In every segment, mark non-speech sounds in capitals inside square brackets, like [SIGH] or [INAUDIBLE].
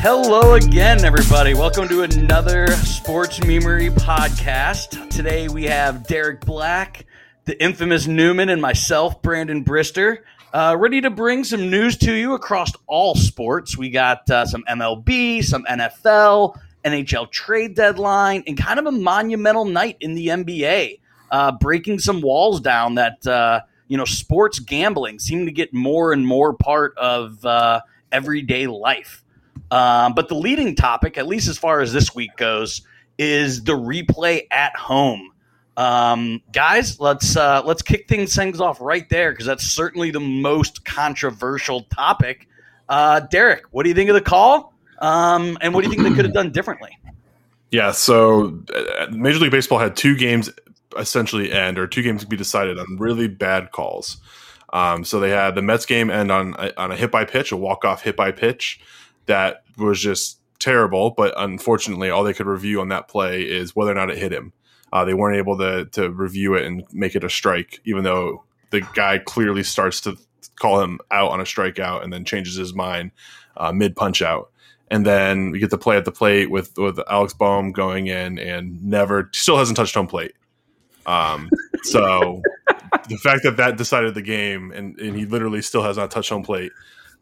Hello again, everybody. Welcome to another Sports Memory podcast. Today we have Derek Black, the infamous Newman, and myself, Brandon Brister, uh, ready to bring some news to you across all sports. We got uh, some MLB, some NFL, NHL trade deadline, and kind of a monumental night in the NBA, uh, breaking some walls down that uh, you know sports gambling seem to get more and more part of uh, everyday life. Um, but the leading topic, at least as far as this week goes, is the replay at home. Um, guys, let's uh, let's kick things things off right there because that's certainly the most controversial topic. Uh, Derek, what do you think of the call? Um, and what do you think they could have done differently? Yeah, so uh, Major League Baseball had two games essentially end, or two games be decided on really bad calls. Um, so they had the Mets game end on on a hit by pitch, a walk off hit by pitch that was just terrible. But unfortunately, all they could review on that play is whether or not it hit him. Uh, they weren't able to to review it and make it a strike, even though the guy clearly starts to call him out on a strikeout and then changes his mind uh, mid punch out. And then we get to play at the plate with with Alec Bohm going in and never still hasn't touched home plate. Um, so [LAUGHS] the fact that that decided the game and, and he literally still has not touched home plate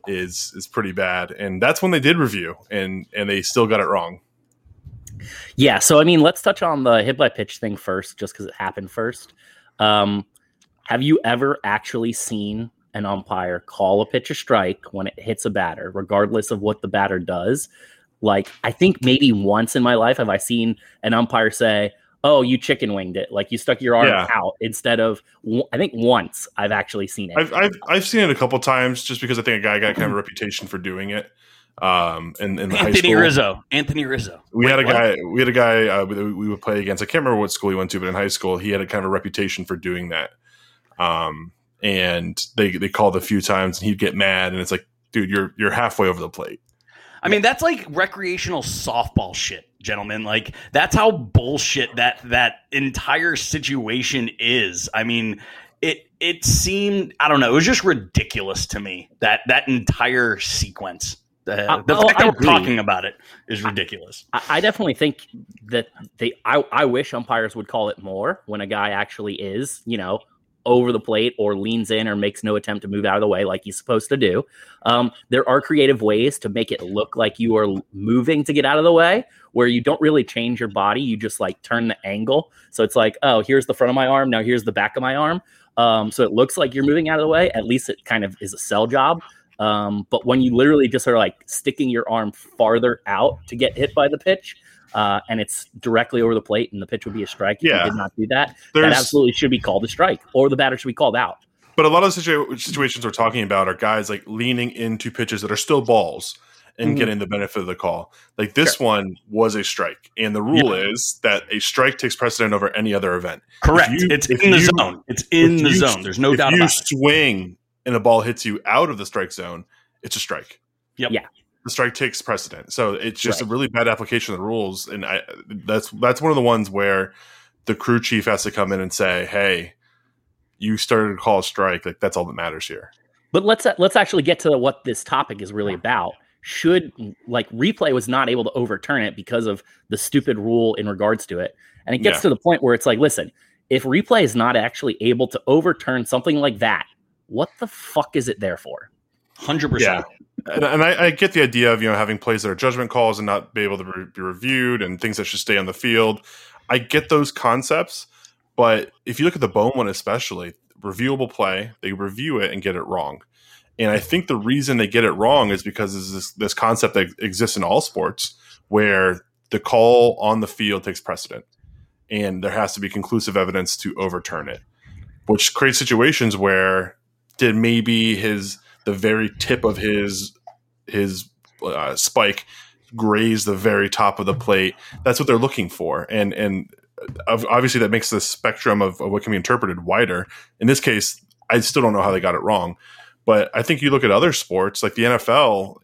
is is pretty bad. And that's when they did review and and they still got it wrong. Yeah, so I mean, let's touch on the hit by pitch thing first, just because it happened first. Um, have you ever actually seen an umpire call a pitch a strike when it hits a batter, regardless of what the batter does? Like, I think maybe once in my life have I seen an umpire say, "Oh, you chicken winged it," like you stuck your arm yeah. out instead of. I think once I've actually seen it. I've, I've I've seen it a couple times, just because I think a guy got kind of a reputation for doing it um in, in Anthony Rizzo. Anthony Rizzo. We Wait, had a what? guy we had a guy uh, we, we would play against. I can't remember what school he went to, but in high school he had a kind of a reputation for doing that. Um and they they called a few times and he'd get mad and it's like, dude, you're you're halfway over the plate. I mean, that's like recreational softball shit, gentlemen. Like that's how bullshit that that entire situation is. I mean, it it seemed I don't know, it was just ridiculous to me that that entire sequence. The, uh, the oh, fact that we're talking about it is ridiculous. I, I, definitely think that they. I, I wish umpires would call it more when a guy actually is, you know, over the plate or leans in or makes no attempt to move out of the way like he's supposed to do. Um, there are creative ways to make it look like you are moving to get out of the way, where you don't really change your body. You just like turn the angle. So it's like, oh, here's the front of my arm. Now here's the back of my arm. Um, so it looks like you're moving out of the way. At least it kind of is a sell job. Um, but when you literally just are like sticking your arm farther out to get hit by the pitch, uh, and it's directly over the plate, and the pitch would be a strike. If yeah. did not do that, There's, that absolutely should be called a strike, or the batter should be called out. But a lot of the situa- situations we're talking about are guys like leaning into pitches that are still balls and mm-hmm. getting the benefit of the call. Like this sure. one was a strike, and the rule yeah. is that a strike takes precedent over any other event. Correct. You, it's in the zone. It's in the zone. There's no doubt about it. If you swing and the ball hits you out of the strike zone, it's a strike. Yep. Yeah. The strike takes precedent. So it's just right. a really bad application of the rules. And I, that's that's one of the ones where the crew chief has to come in and say, Hey, you started to call a strike. Like that's all that matters here. But let's let's actually get to what this topic is really about. Should like replay was not able to overturn it because of the stupid rule in regards to it. And it gets yeah. to the point where it's like, listen, if replay is not actually able to overturn something like that, what the fuck is it there for? Hundred percent. And, and I, I, get the idea of you know having plays that are judgment calls and not be able to re- be reviewed and things that should stay on the field. I get those concepts, but if you look at the Bohm one especially, reviewable play, they review it and get it wrong. And I think the reason they get it wrong is because this, this concept that exists in all sports where the call on the field takes precedent and there has to be conclusive evidence to overturn it, which creates situations where did maybe his the very tip of his his uh, spike graze the very top of the plate. That's what they're looking for, and and obviously that makes the spectrum of, of, what can be interpreted wider. In this case, I still don't know how they got it wrong, but I think you look at other sports like the NFL.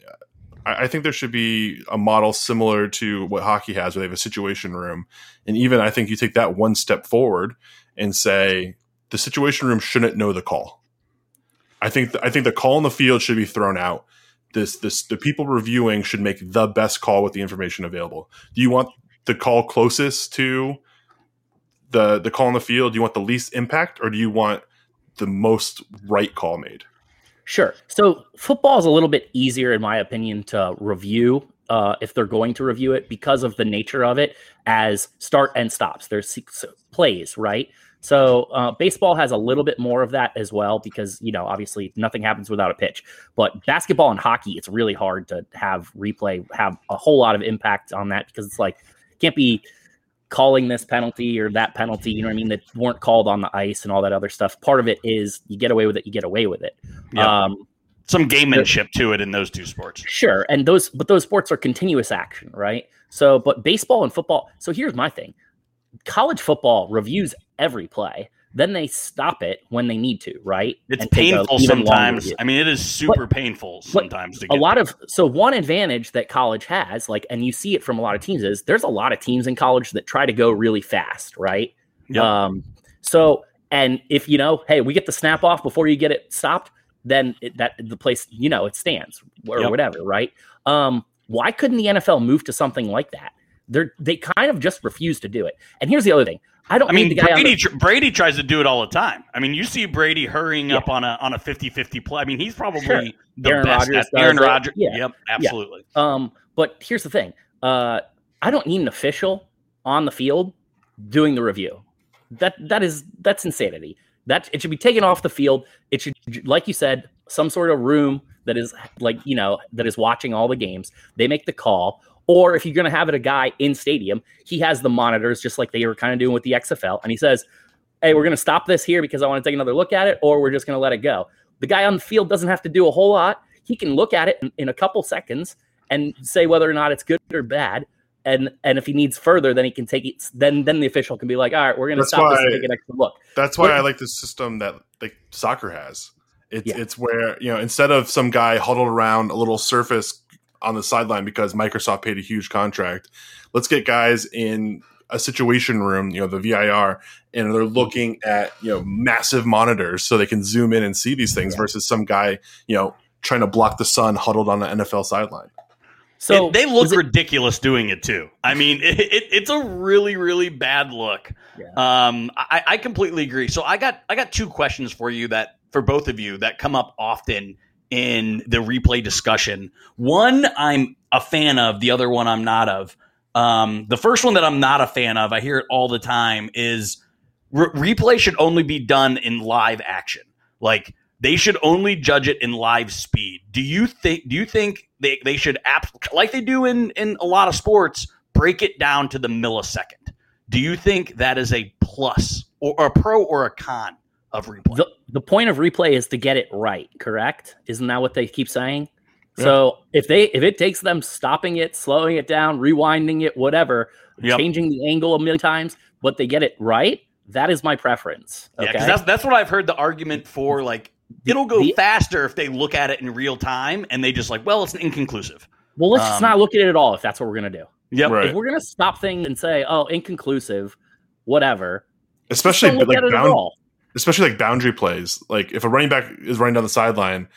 I, I think there should be a model similar to what hockey has, where they have a situation room, and even I think you take that one step forward and say the situation room shouldn't know the call I think th- I think the call in the field should be thrown out this this the people reviewing should make the best call with the information available. Do you want the call closest to the the call in the field? Do you want the least impact, or do you want the most right call made? Sure. So football is a little bit easier, in my opinion, to review uh, if they're going to review it because of the nature of it as start and stops. There's plays, right? So uh, baseball has a little bit more of that as well because you know obviously nothing happens without a pitch. But basketball and hockey, it's really hard to have replay have a whole lot of impact on that because it's like can't be calling this penalty or that penalty. You know what I mean? That weren't called on the ice and all that other stuff. Part of it is you get away with it, you get away with it. Yep. Um, Some gamemanship to it in those two sports. Sure, and those but those sports are continuous action, right? So, but baseball and football. So here's my thing: college football reviews every play. Then they stop it when they need to, right? It's painful sometimes. I mean, it is super but, painful sometimes. a lot there. of so one advantage that college has, like, and you see it from a lot of teams, is there's a lot of teams in college that try to go really fast, right? Yep. Um, so and if you know, hey, we get the snap off before you get it stopped, then it, that the place, you know, it stands or yep. whatever, right? Um, why couldn't the NFL move to something like that? They're they kind of just refuse to do it. And here's the other thing: I don't. I mean, Brady, the- Brady tries to do it all the time. I mean, you see Brady hurrying yeah. up on a on a 50-50 play. I mean, he's probably sure. the Aaron best. Rodgers Aaron Rodgers. Yeah. Yep. Absolutely. Yeah. Um, but here's the thing: uh, I don't need an official on the field doing the review. That that is that's insanity. That it should be taken off the field. It should, like you said, some sort of room that is like you know that is watching all the games. They make the call or if you're going to have it a guy in stadium, he has the monitors just like they were kind of doing with the XFL, and he says, "Hey, we're going to stop this here because I want to take another look at it, or we're just going to let it go." The guy on the field doesn't have to do a whole lot. He can look at it in, in a couple seconds and say whether or not it's good or bad. And and if he needs further, then he can take it. Then then the official can be like, "All right, we're going to stop why, this and take an extra look." That's why but, I like the system that like soccer has. It's yeah. it's where you know instead of some guy huddled around a little surface on the sideline because Microsoft paid a huge contract. Let's get guys in a situation room, you know, the VAR, and they're looking at, you know, massive monitors so they can zoom in and see these things yeah. versus some guy, you know, trying to block the sun huddled on the NFL sideline. So it, they look ridiculous doing it too. I mean, [LAUGHS] it, it, it's a really, really bad look. Yeah. Um, I, I completely agree. So I got I got two questions for you that for both of you that come up often in the replay discussion. One I'm a fan of, the other one I'm not of. Um, the first one that I'm not a fan of, I hear it all the time, is re- replay should only be done in live action. Like they should only judge it in live speed. Do you think? Do you think they, they should like they do in in a lot of sports break it down to the millisecond? Do you think that is a plus or, or a pro or a con? of replay. The, the point of replay is to get it right, correct? Isn't that what they keep saying? Yeah. So if they if it takes them stopping it, slowing it down, rewinding it, whatever, yep. changing the angle a million times, but they get it right, that is my preference. Okay? Yeah, that's that's what I've heard the argument for. Like it'll go the, faster if they look at it in real time, and they just like, well, it's inconclusive. Well, let's um, just not look at it at all if that's what we're gonna do. Yeah, right. If we're gonna stop things and say, oh, inconclusive, whatever. Especially like bound, especially like boundary plays. Like if a running back is running down the sideline,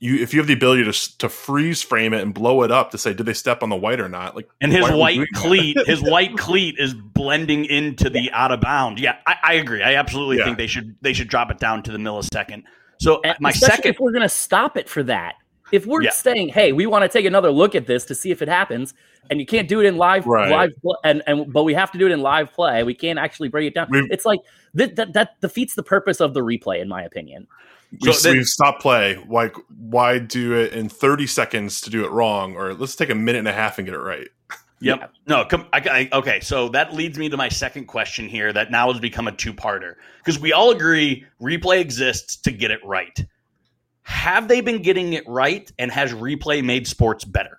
you if you have the ability to to freeze frame it and blow it up to say did they step on the white or not? Like and his white cleat, his [LAUGHS] white cleat is blending into the out of bound. Yeah, I, I agree. I absolutely yeah. think they should they should drop it down to the millisecond. So and my second, if we're going to stop it for that, if we're yeah. saying, "Hey, we want to take another look at this to see if it happens," and you can't do it in live, right. live, and and but we have to do it in live play. We can't actually break it down. We've, it's like that, that that defeats the purpose of the replay, in my opinion. We, so we've stopped play. Why why do it in thirty seconds to do it wrong, or let's take a minute and a half and get it right? Yep. Yeah. No. Come. I, I, okay. So that leads me to my second question here. That now has become a two-parter because we all agree replay exists to get it right. Have they been getting it right, and has replay made sports better?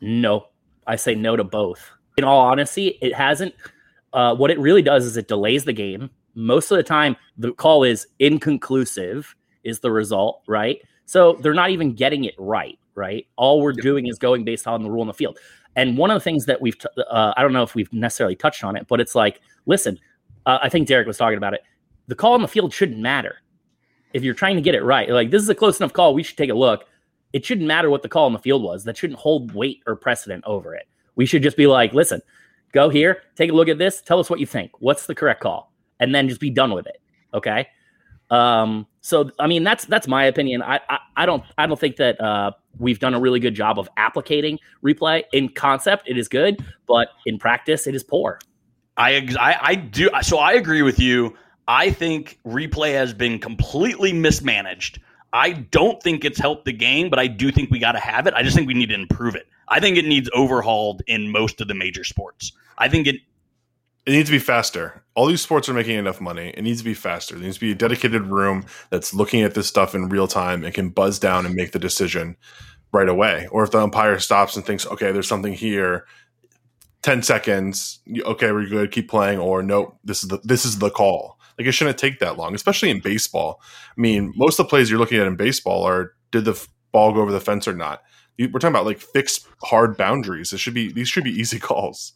No. I say no to both. In all honesty, it hasn't. Uh, what it really does is it delays the game. Most of the time, the call is inconclusive, is the result, right? So they're not even getting it right, right? All we're doing is going based on the rule in the field. And one of the things that we've, t- uh, I don't know if we've necessarily touched on it, but it's like, listen, uh, I think Derek was talking about it. The call on the field shouldn't matter if you're trying to get it right. Like, this is a close enough call. We should take a look it shouldn't matter what the call on the field was. That shouldn't hold weight or precedent over it. We should just be like, listen, go here, take a look at this, tell us what you think. What's the correct call? And then just be done with it. Okay. Um, so I mean that's that's my opinion. I I, I don't I don't think that uh, we've done a really good job of applicating replay in concept. It is good, but in practice, it is poor. I, I, I do. So I agree with you. I think replay has been completely mismanaged. I don't think it's helped the game, but I do think we got to have it. I just think we need to improve it. I think it needs overhauled in most of the major sports. I think it. It needs to be faster. All these sports are making enough money. It needs to be faster. There needs to be a dedicated room that's looking at this stuff in real time and can buzz down and make the decision right away. Or if the umpire stops and thinks, okay, there's something here, 10 seconds, okay, we're good, keep playing, or nope, this is the this is the call. Like it shouldn't take that long, especially in baseball. I mean, most of the plays you're looking at in baseball are did the ball go over the fence or not? We're talking about like fixed hard boundaries. It should be these should be easy [LAUGHS] calls.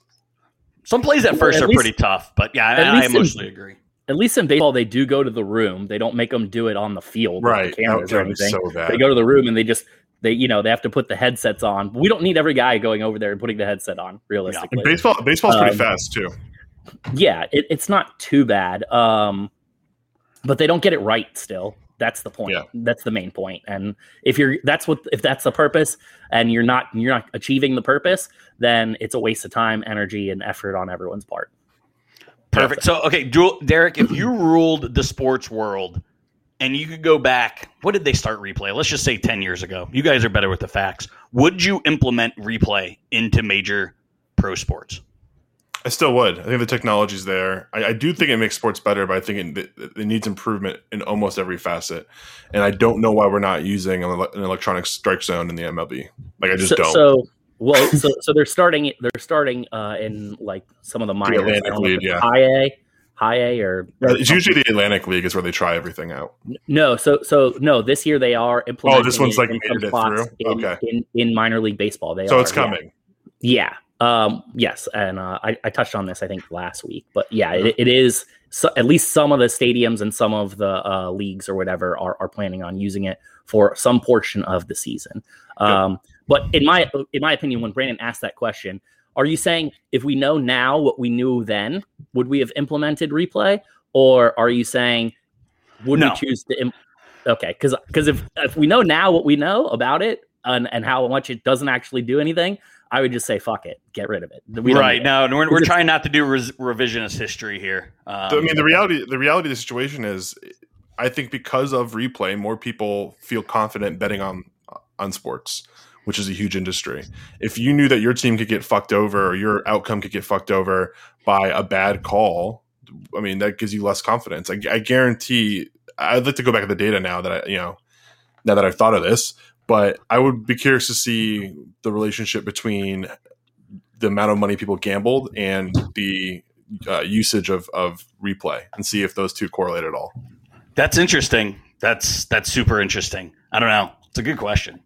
Some plays at first at are least, pretty tough, but yeah, I, I mostly in, agree. At least in baseball, they do go to the room. They don't make them do it on the field, right? The cameras or anything. So they go to the room and they just they you know they have to put the headsets on. We don't need every guy going over there and putting the headset on. Realistically, yeah. baseball baseball's pretty um, fast too. Yeah, it, it's not too bad, um, but they don't get it right still. That's the point. Yeah. That's the main point. And if you're that's what if that's the purpose, and you're not you're not achieving the purpose, then it's a waste of time, energy, and effort on everyone's part. Perfect. So okay, Derek, if you [CLEARS THROAT] ruled the sports world and you could go back, what did they start replay? Let's just say 10 years ago. You guys are better with the facts. Would you implement replay into major pro sports? I still would. I think the technology's there. I, I do think it makes sports better, but I think it, it, needs improvement in almost every facet. And I don't know why we're not using an, electronic strike zone in the MLB. Like I just so, don't. So, well, so, so they're starting. They're starting uh, in like some of the minor league, yeah. high A high A or it's usually the Atlantic League is where they try everything out. No, so so no, this year they are implementing. Oh, this one's like made it through. In, okay, in, in minor league baseball, they so are, it's coming. Yeah, yeah. Um, yes, and uh, I, I touched on this I think last week, but yeah, it, it is. So at least some of the stadiums and some of the uh, leagues or whatever are, are planning on using it for some portion of the season. Um, but in my in my opinion, when Brandon asked that question, are you saying if we know now what we knew then, would we have implemented replay, or are you saying would no. we choose to? Im- okay, because because if if we know now what we know about it and and how much it doesn't actually do anything, I would just say fuck it, get rid of it. We right now, we're, we're trying not to do res- revisionist history here. Um, I mean, the reality the reality of the situation is, I think because of replay, more people feel confident betting on on sports which is a huge industry. If you knew that your team could get fucked over or your outcome could get fucked over by a bad call, I mean, that gives you less confidence. I, I guarantee. I'd like to go back to the data now that I, you know, now that I've thought of this, but I would be curious to see the relationship between the amount of money people gambled and the uh, usage of, of replay and see if those two correlate at all. That's interesting. That's that's super interesting. I don't know. It's a good question.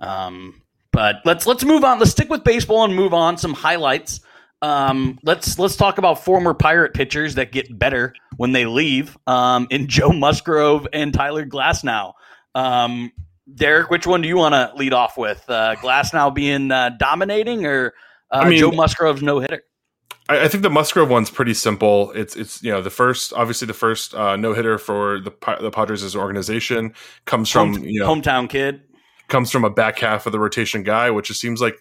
Um, but let's let's move on. Let's stick with baseball and move on. Some highlights. Um, let's let's talk about former Pirate pitchers that get better when they leave. Um, in Joe Musgrove and Tyler Glasnow. Um, Derek, which one do you want to lead off with? Uh, Glasnow being uh, dominating, or uh, I mean, Joe Musgrove's no hitter? I, I, think the Musgrove one's pretty simple. It's it's you know the first obviously the first uh, no hitter for the the Padres as an organization comes from Home, you know hometown kid comes from a back half of the rotation guy, which just seems like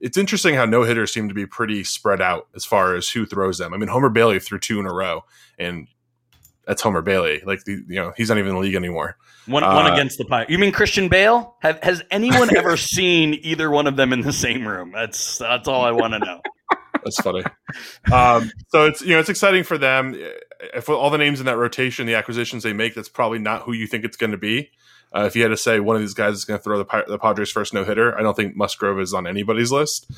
it's interesting how no hitters seem to be pretty spread out as far as who throws them. I mean, Homer Bailey threw two in a row, and that's Homer Bailey. Like the, you know, he's not even in the league anymore. One, uh, one against the Pirates. You mean Christian Bale? Have, has anyone [LAUGHS] ever seen either one of them in the same room? That's that's all I want to know. That's funny. Um, so it's you know it's exciting for them. If all the names in that rotation, the acquisitions they make, that's probably not who you think it's going to be. Uh, if you had to say one of these guys is going to throw the, the Padres' first no hitter, I don't think Musgrove is on anybody's list.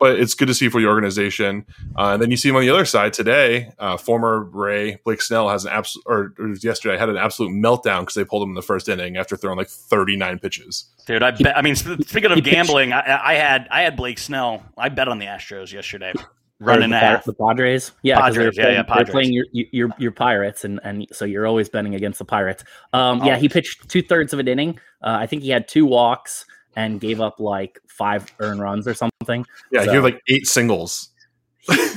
But it's good to see for the organization. Uh, and then you see him on the other side today. Uh, former Ray Blake Snell has an absolute, or, or, yesterday had an absolute meltdown because they pulled him in the first inning after throwing like 39 pitches. Dude, I bet. I mean, speaking of gambling, I, I had I had Blake Snell. I bet on the Astros yesterday running the, the Padres. Yeah, Padres. Playing, yeah, yeah. Padres. They're playing your, your your Pirates, and and so you're always betting against the Pirates. Um, oh. yeah, he pitched two thirds of an inning. Uh, I think he had two walks and gave up like five earned runs or something. Yeah, So- he had like eight singles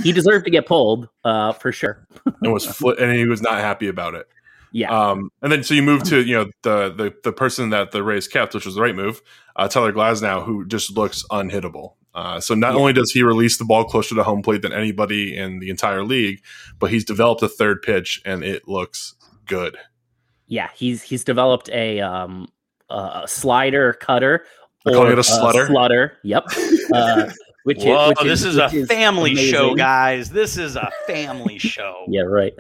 He deserved to get pulled uh, for sure. and was [LAUGHS] fl- and he was not happy about it. Yeah. Um, and then so you move to you know the the the person that the Rays kept, which was the right move, uh, Tyler Glasnow, who just looks unhittable. Uh, so not Yeah. only does he release the ball closer to home plate than anybody in the entire league, but he's developed a third pitch and it looks good. yeah, he's he's developed a um a slider cutter. They're calling it a slutter? slutter. Yep. [LAUGHS] Uh, which is, which this is, a which family show, guys. This is a family show. [LAUGHS] Yeah, right.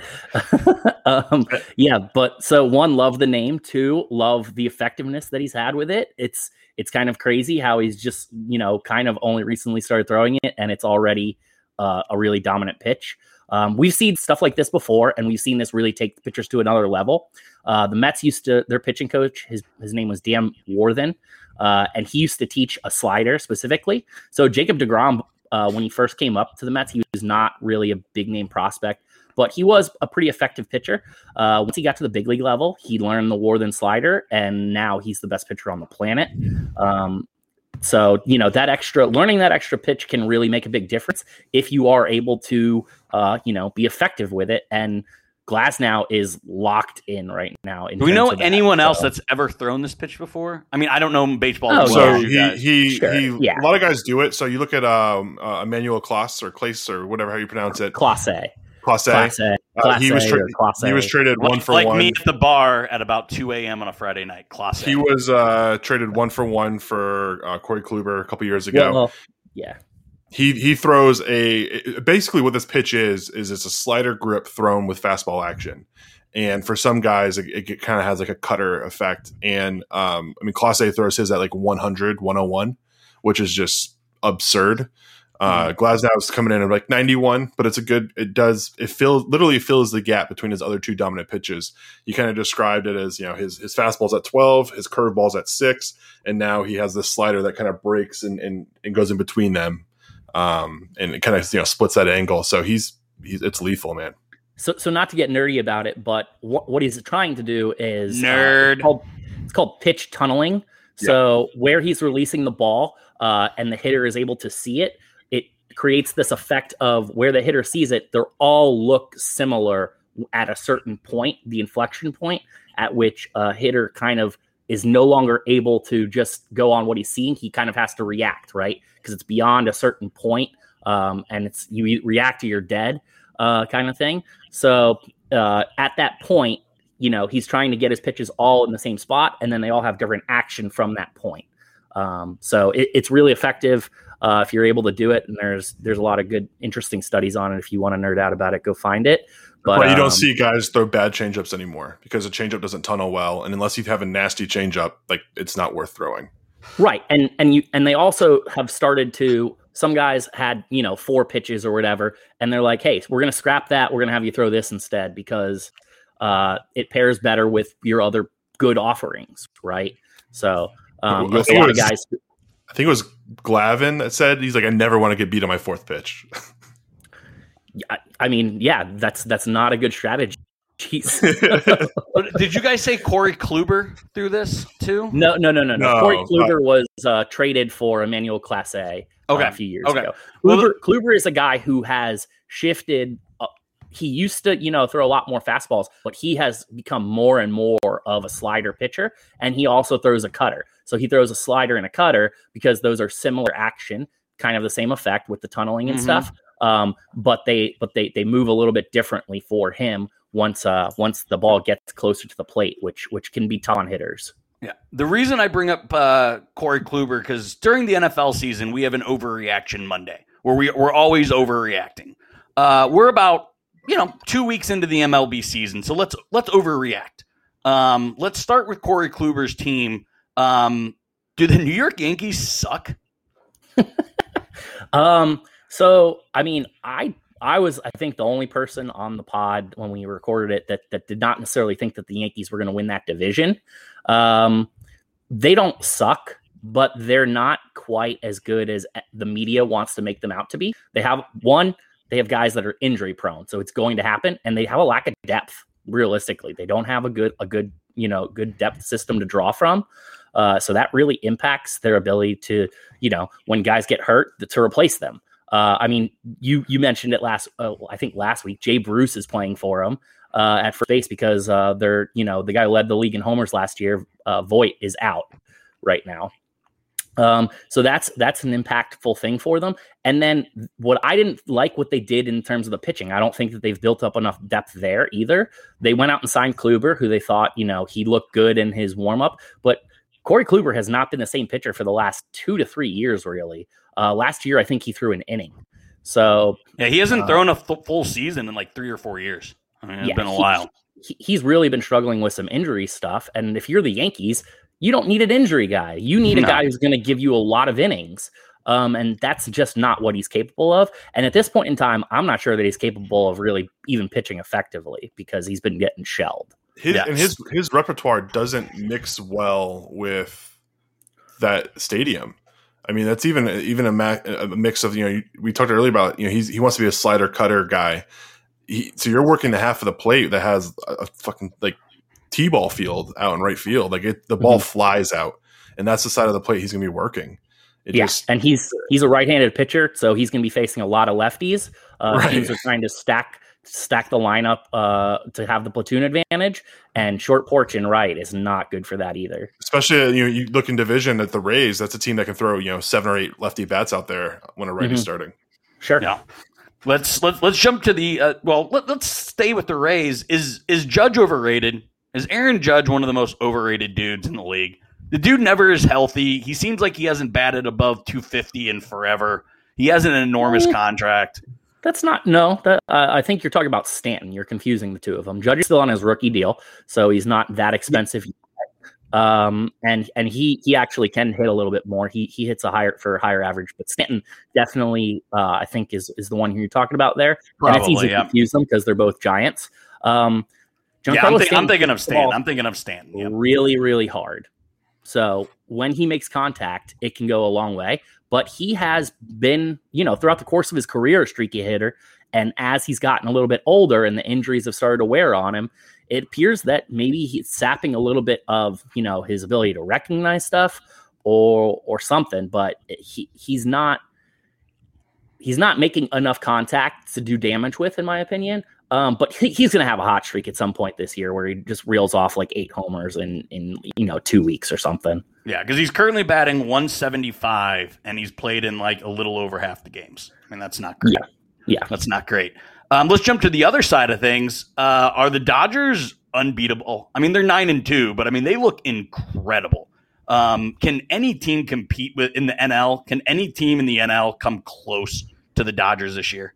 [LAUGHS] um, yeah, but so one, love the name. Two, love the effectiveness that he's had with it. It's it's kind of crazy how he's just you know kind of only recently started throwing it, and it's already uh, a really dominant pitch. Um, we've seen stuff like this before, and we've seen this really take the pitchers to another level. Uh, the Mets used to their pitching coach. His his name was Dan Warthen, uh, and he used to teach a slider specifically. So Jacob deGrom, uh, when he first came up to the Mets, he was not really a big name prospect, but he was a pretty effective pitcher. Uh, once he got to the big league level, he learned the Warthen slider, and now he's the best pitcher on the planet. Um, so you know that extra learning that extra pitch can really make a big difference if you are able to, uh, you know, be effective with it. And Glasnow is locked in right now. in Do we know of that. anyone else So- that's ever thrown this pitch before? I mean, I don't know baseball Oh, as so well he he Sure, he yeah. a lot of guys do it. So you look at um uh, Emmanuel Klaus or Clace or whatever how you pronounce it. Class A, Class A. Uh, he was A, tra- or he was traded one like, for like one. me at the bar at about 2 a.m. on a Friday night. Class A. He was uh, traded one for one for uh, Corey Kluber a couple years ago. Well, yeah, he he throws a basically what this pitch is is it's a slider grip thrown with fastball action, and for some guys it, it kind of has like a cutter effect. And um, I mean, Class A throws his at like 100, 101, which is just absurd. Uh, Glasnow's coming in at like 91, but it's a good. It does it fills literally fills the gap between his other two dominant pitches. You kind of described it as you know his his fastball's at 12, his curveball's at six, and now he has this slider that kind of breaks and and, and goes in between them, um, and it kind of you know splits that angle. So he's he's it's lethal, man. So, so not to get nerdy about it, but what, what he's trying to do is uh, Nerd. it's, called, it's called pitch tunneling. So where he's releasing the ball uh, and the hitter is able to see it, it creates this effect of where the hitter sees it. They're all look similar at a certain point, the inflection point at which a hitter kind of is no longer able to just go on what he's seeing. He kind of has to react, right? Because it's beyond a certain point, um, and it's you react to you're dead, uh, kind of thing. So uh, at that point, you know, he's trying to get his pitches all in the same spot, and then they all have different action from that point. Um, so it, it's really effective uh, if you're able to do it. And there's there's a lot of good, interesting studies on it. If you want to nerd out about it, go find it. But But you don't um, see guys throw bad changeups anymore because a changeup doesn't tunnel well, and unless you have a nasty changeup, like it's not worth throwing. Right. And and you and they also have started to some guys had, you know, four pitches or whatever, and they're like, hey, we're gonna scrap that, we're gonna have you throw this instead because uh it pairs better with your other good offerings, right? So um you'll see a lot of guys I think it was Glavine that said he's like, I never want to get beat on my fourth pitch. I, I mean, yeah, that's that's not a good strategy. Jeez. [LAUGHS] Did you guys say Corey Kluber threw this too? No, no, no, no, no. No, Corey uh, Kluber was uh, traded for Emmanuel Class A uh, Okay. a few years Okay. ago. Well, Kluber, Kluber is a guy who has shifted. Uh, he used to, you know, throw a lot more fastballs, but he has become more and more of a slider pitcher, and he also throws a cutter. So he throws a slider and a cutter because those are similar action, kind of the same effect with the tunneling and Mhm. stuff. Um, but they but they they move a little bit differently for him once uh once the ball gets closer to the plate, which which can be tough on hitters. Yeah. The reason I bring up uh, Corey Kluber because during the NFL season we have an overreaction Monday where we we're always overreacting. Uh, we're about you know two weeks into the MLB season, so let's let's overreact. Um, let's start with Corey Kluber's team. Um, do the New York Yankees suck? [LAUGHS] Um, so I mean, I I was I think the only person on the pod when we recorded it that that did not necessarily think that the Yankees were going to win that division. Um, they don't suck, but they're not quite as good as the media wants to make them out to be. They have one, they have guys that are injury prone, so it's going to happen, and they have a lack of depth. Realistically, they don't have a good a good you know good depth system to draw from. Uh, so that really impacts their ability to, you know, when guys get hurt, to replace them. Uh, I mean, you you mentioned it last, uh, I think last week. Jay Bruce is playing for him uh, at first base because uh, they're, you know, the guy who led the league in homers last year, uh, Voit, is out right now. Um, so that's that's an impactful thing for them. And then what I didn't like what they did in terms of the pitching. I don't think that they've built up enough depth there either. They went out and signed Kluber, who they thought, you know, he looked good in his warm up, but Corey Kluber has not been the same pitcher for the last two to three years, really. Uh, last year, I think he threw an inning. So yeah, he hasn't uh, thrown a full season in like three or four years. I mean, it's Yeah, been a he- while. he, he's really been struggling with some injury stuff. And if you're the Yankees, you don't need an injury guy. You need a guy who's going to give you a lot of innings. Um, and that's just not what he's capable of. And at this point in time, I'm not sure that he's capable of really even pitching effectively because he's been getting shelled. His Yeah. and his his repertoire doesn't mix well with that stadium. I mean, that's even even a, ma- a mix of you know we talked earlier about you know he's he wants to be a slider cutter guy. He, so you're working the half of the plate that has a, a fucking like t-ball field out in right field. Like it, the ball flies out, and that's the side of the plate he's going to be working. It yeah, just and he's he's a right-handed pitcher, so he's going to be facing a lot of lefties. Uh, [LAUGHS] Right. Teams are trying to stack stack the lineup uh, to have the platoon advantage, and short porch and right is not good for that either. especially you know you look in division at the Rays. That's a team that can throw you know seven or eight lefty bats out there when a righty's Mhm. starting. Sure. Yeah. Let's let's let's jump to the uh, well. Let, let's stay with the Rays. Is is Judge overrated? Is Aaron Judge one of the most overrated dudes in the league? The dude never is healthy. He seems like he hasn't batted above 250 in forever. He has an enormous Mm. contract. That's not no. That uh, I think you're talking about Stanton. You're confusing the two of them. Judge is still on his rookie deal, so he's not that expensive. yet. Um, and and he he actually can hit a little bit more. He he hits a higher for a higher average, but Stanton definitely uh, I think is is the one you're talking about there. and it's easy Probably, to confuse them because they're both giants. Um, Yeah, I'm, thi- I'm thinking of Stanton. I'm thinking of Stanton. Yep. really, really hard. So when he makes contact, it can go a long way. But he has been, you know, throughout the course of his career, a streaky hitter. And as he's gotten a little bit older and the injuries have started to wear on him, it appears that maybe he's sapping a little bit of, you know, his ability to recognize stuff or or something. But he he's not he's not making enough contact to do damage with, in my opinion. Um, but he, he's going to have a hot streak at some point this year where he just reels off like eight homers in in you know two weeks or something. Yeah, because he's currently batting 175 and he's played in like a little over half the games. I mean, that's not great. Yeah. Yeah. That's not great. Um, let's jump to the other side of things. Uh, are the Dodgers unbeatable? I mean, they're nine and two, but I mean, they look incredible. Um, can any team compete with in the NL? Can any team in the NL come close to the Dodgers this year?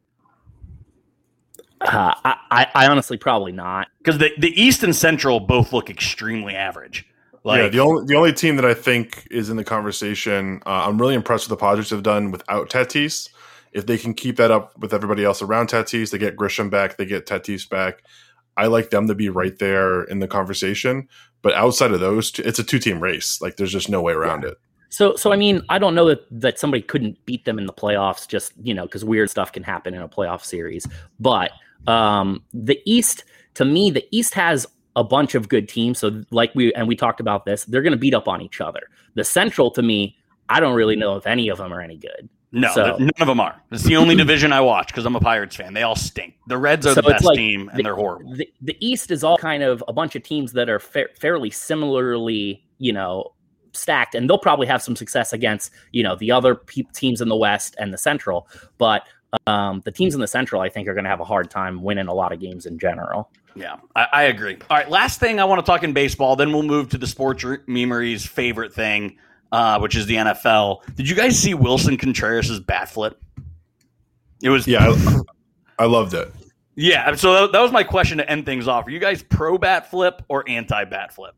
Uh, I, I I honestly probably not. Because the, the East and Central both look extremely average. Like, yeah, the only the only team that I think is in the conversation, uh, I'm really impressed with the Padres have done without Tatis. If they can keep that up with everybody else around Tatis, they get Grisham back, they get Tatis back. I like them to be right there in the conversation. But outside of those, two, it's a two team race. Like there's just no way around it. So so I mean I don't know that that somebody couldn't beat them in the playoffs just you know because weird stuff can happen in a playoff series. But um, the East to me the East has a bunch of good teams. So like we and we talked about this, they're going to beat up on each other. The Central to me, I don't really know if any of them are any good. no, So- none of them are. It's the only division I watch because I'm a Pirates fan. They all stink. The Reds are So the best like team, and the- they're horrible. The, the East is all kind of a bunch of teams that are fa- fairly similarly, you know, stacked, and they'll probably have some success against, you know, the other pe- teams in the West and the Central. But um, the teams in the Central, I think, are going to have a hard time winning a lot of games in general. Yeah, I, I agree. All right, last thing I want to talk in baseball, then we'll move to the sports re- memories favorite thing, uh, which is the NFL. Did you guys see Willson Contreras' bat flip? It was Yeah, I, I loved it. yeah. So that, that was my question to end things off. Are you guys pro bat flip or anti bat flip?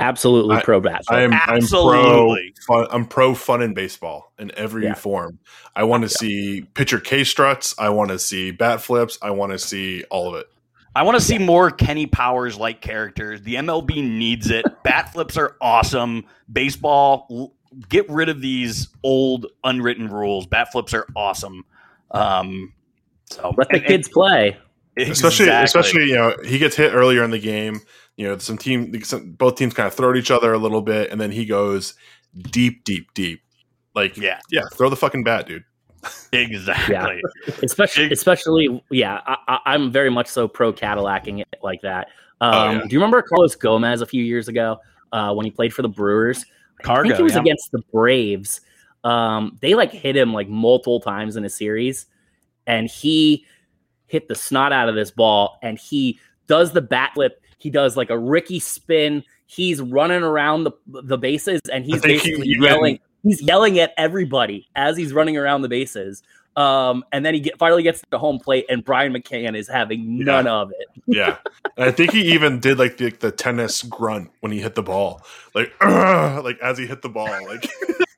Absolutely I- pro bat. I'm, I'm pro Absolutely. fun. I'm pro fun in baseball in every Yeah. form. I want to see pitcher K struts. I want to see bat flips. I want to see all of it. I want to see more Kenny Powers like characters. The MLB needs it. [LAUGHS] Bat flips are awesome. Baseball, get rid of these old unwritten rules. Bat flips are awesome. Um, so Let the and- kids play. and- especially especially you know he gets hit earlier in the game You know, some team, some, both teams kind of throw at each other a little bit, and then he goes deep, deep, deep. Like, Yeah. yeah, throw the fucking bat, dude. Exactly. especially especially yeah I, I, i'm very much so pro cadillacing it like that um, Oh, yeah. do you remember carlos gomez a few years ago uh, when he played for the brewers i think it was yeah. against the braves um, they like hit him like multiple times in a series and he hit the snot out of this ball and he does the bat flip he does like a ricky spin he's running around the the bases and he's he basically even- yelling he's yelling at everybody as he's running around the bases. Um, and then he get, finally gets to the home plate, and Brian McCann is having none of it. [LAUGHS] Yeah, and I think he even did like the, the tennis grunt when he hit the ball, like [CLEARS THROAT] like as he hit the ball, like [LAUGHS]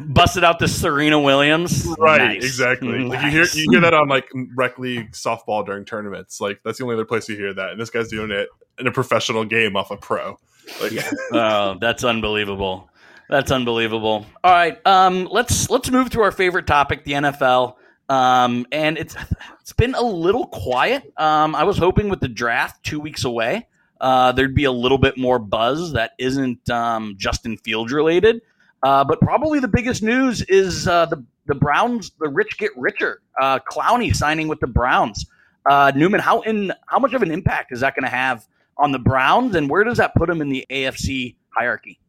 Busted out the Serena Williams. right, Nice. exactly. Like you hear you hear that on like rec league softball during tournaments. Like that's the only other place you hear that, and this guy's doing it in a professional game off a pro. Like, [LAUGHS] oh, that's unbelievable. That's unbelievable. All right, um, let's let's move to our favorite topic, the NFL. Um, and it's it's been a little quiet. Um, I was hoping with the draft two weeks away, uh, there'd be a little bit more buzz that isn't um, Justin Fields related. Uh, but probably the biggest news is uh, the the Browns. The rich get richer. Uh, Clowney signing with the Browns. Uh, Newman, how in how much of an impact is that going to have on the Browns, and where does that put them in the AFC hierarchy?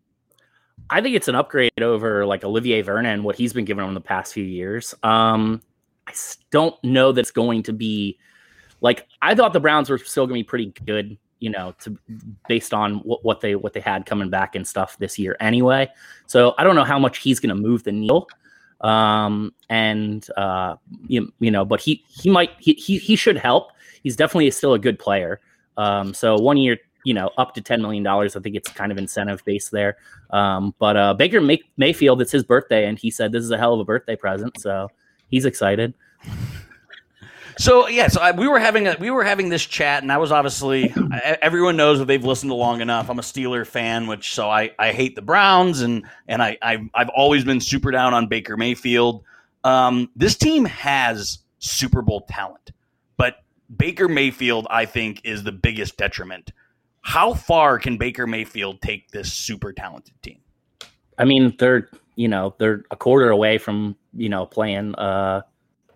I think it's an upgrade over like Olivier Vernon, what he's been giving them the past few years. Um, I don't know that's going to be like I thought the Browns were still going to be pretty good, you know, to based on what, what they what they had coming back and stuff this year anyway. So I don't know how much he's going to move the needle. Um, and uh, you, you know, but he he might he, he he should help. He's definitely still a good player. Um, so one year, you know, up to ten million dollars. I think it's kind of incentive based there. Um, but uh, Baker May- Mayfield, it's his birthday, and he said this is a hell of a birthday present. So he's excited. So yeah, so I, we were having a we were having this chat, and I was obviously I- everyone knows that they've listened to long enough. I'm a Steeler fan, which so I, I hate the Browns, and and I I've, I've always been super down on Baker Mayfield. Um, this team has Super Bowl talent, but Baker Mayfield I think is the biggest detriment. How far can Baker Mayfield take this super talented team? I mean, they're you know they're a quarter away from you know playing uh,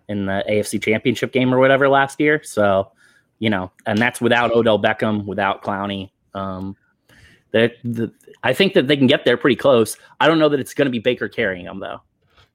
in the AFC Championship game or whatever last year. So you know, and that's without Odell Beckham, without Clowney. Um, that the, I think that they can get there pretty close. I don't know that it's going to be Baker carrying them though.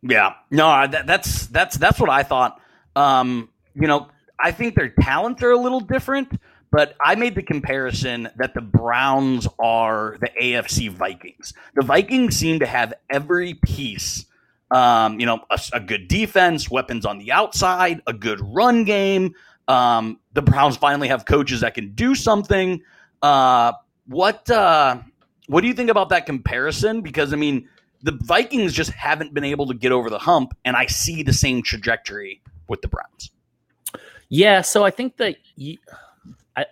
Yeah, no, that, that's that's that's what I thought. Um, you know, I think their talents are a little different, but I made the comparison that the Browns are the AFC Vikings. The Vikings seem to have every piece. Um, you know, a, a good defense, weapons on the outside, a good run game. Um, the Browns finally have coaches that can do something. Uh, what uh, what do you think about that comparison? Because I mean, the Vikings just haven't been able to get over the hump, and I see the same trajectory with the Browns. Yeah, so I think that you, I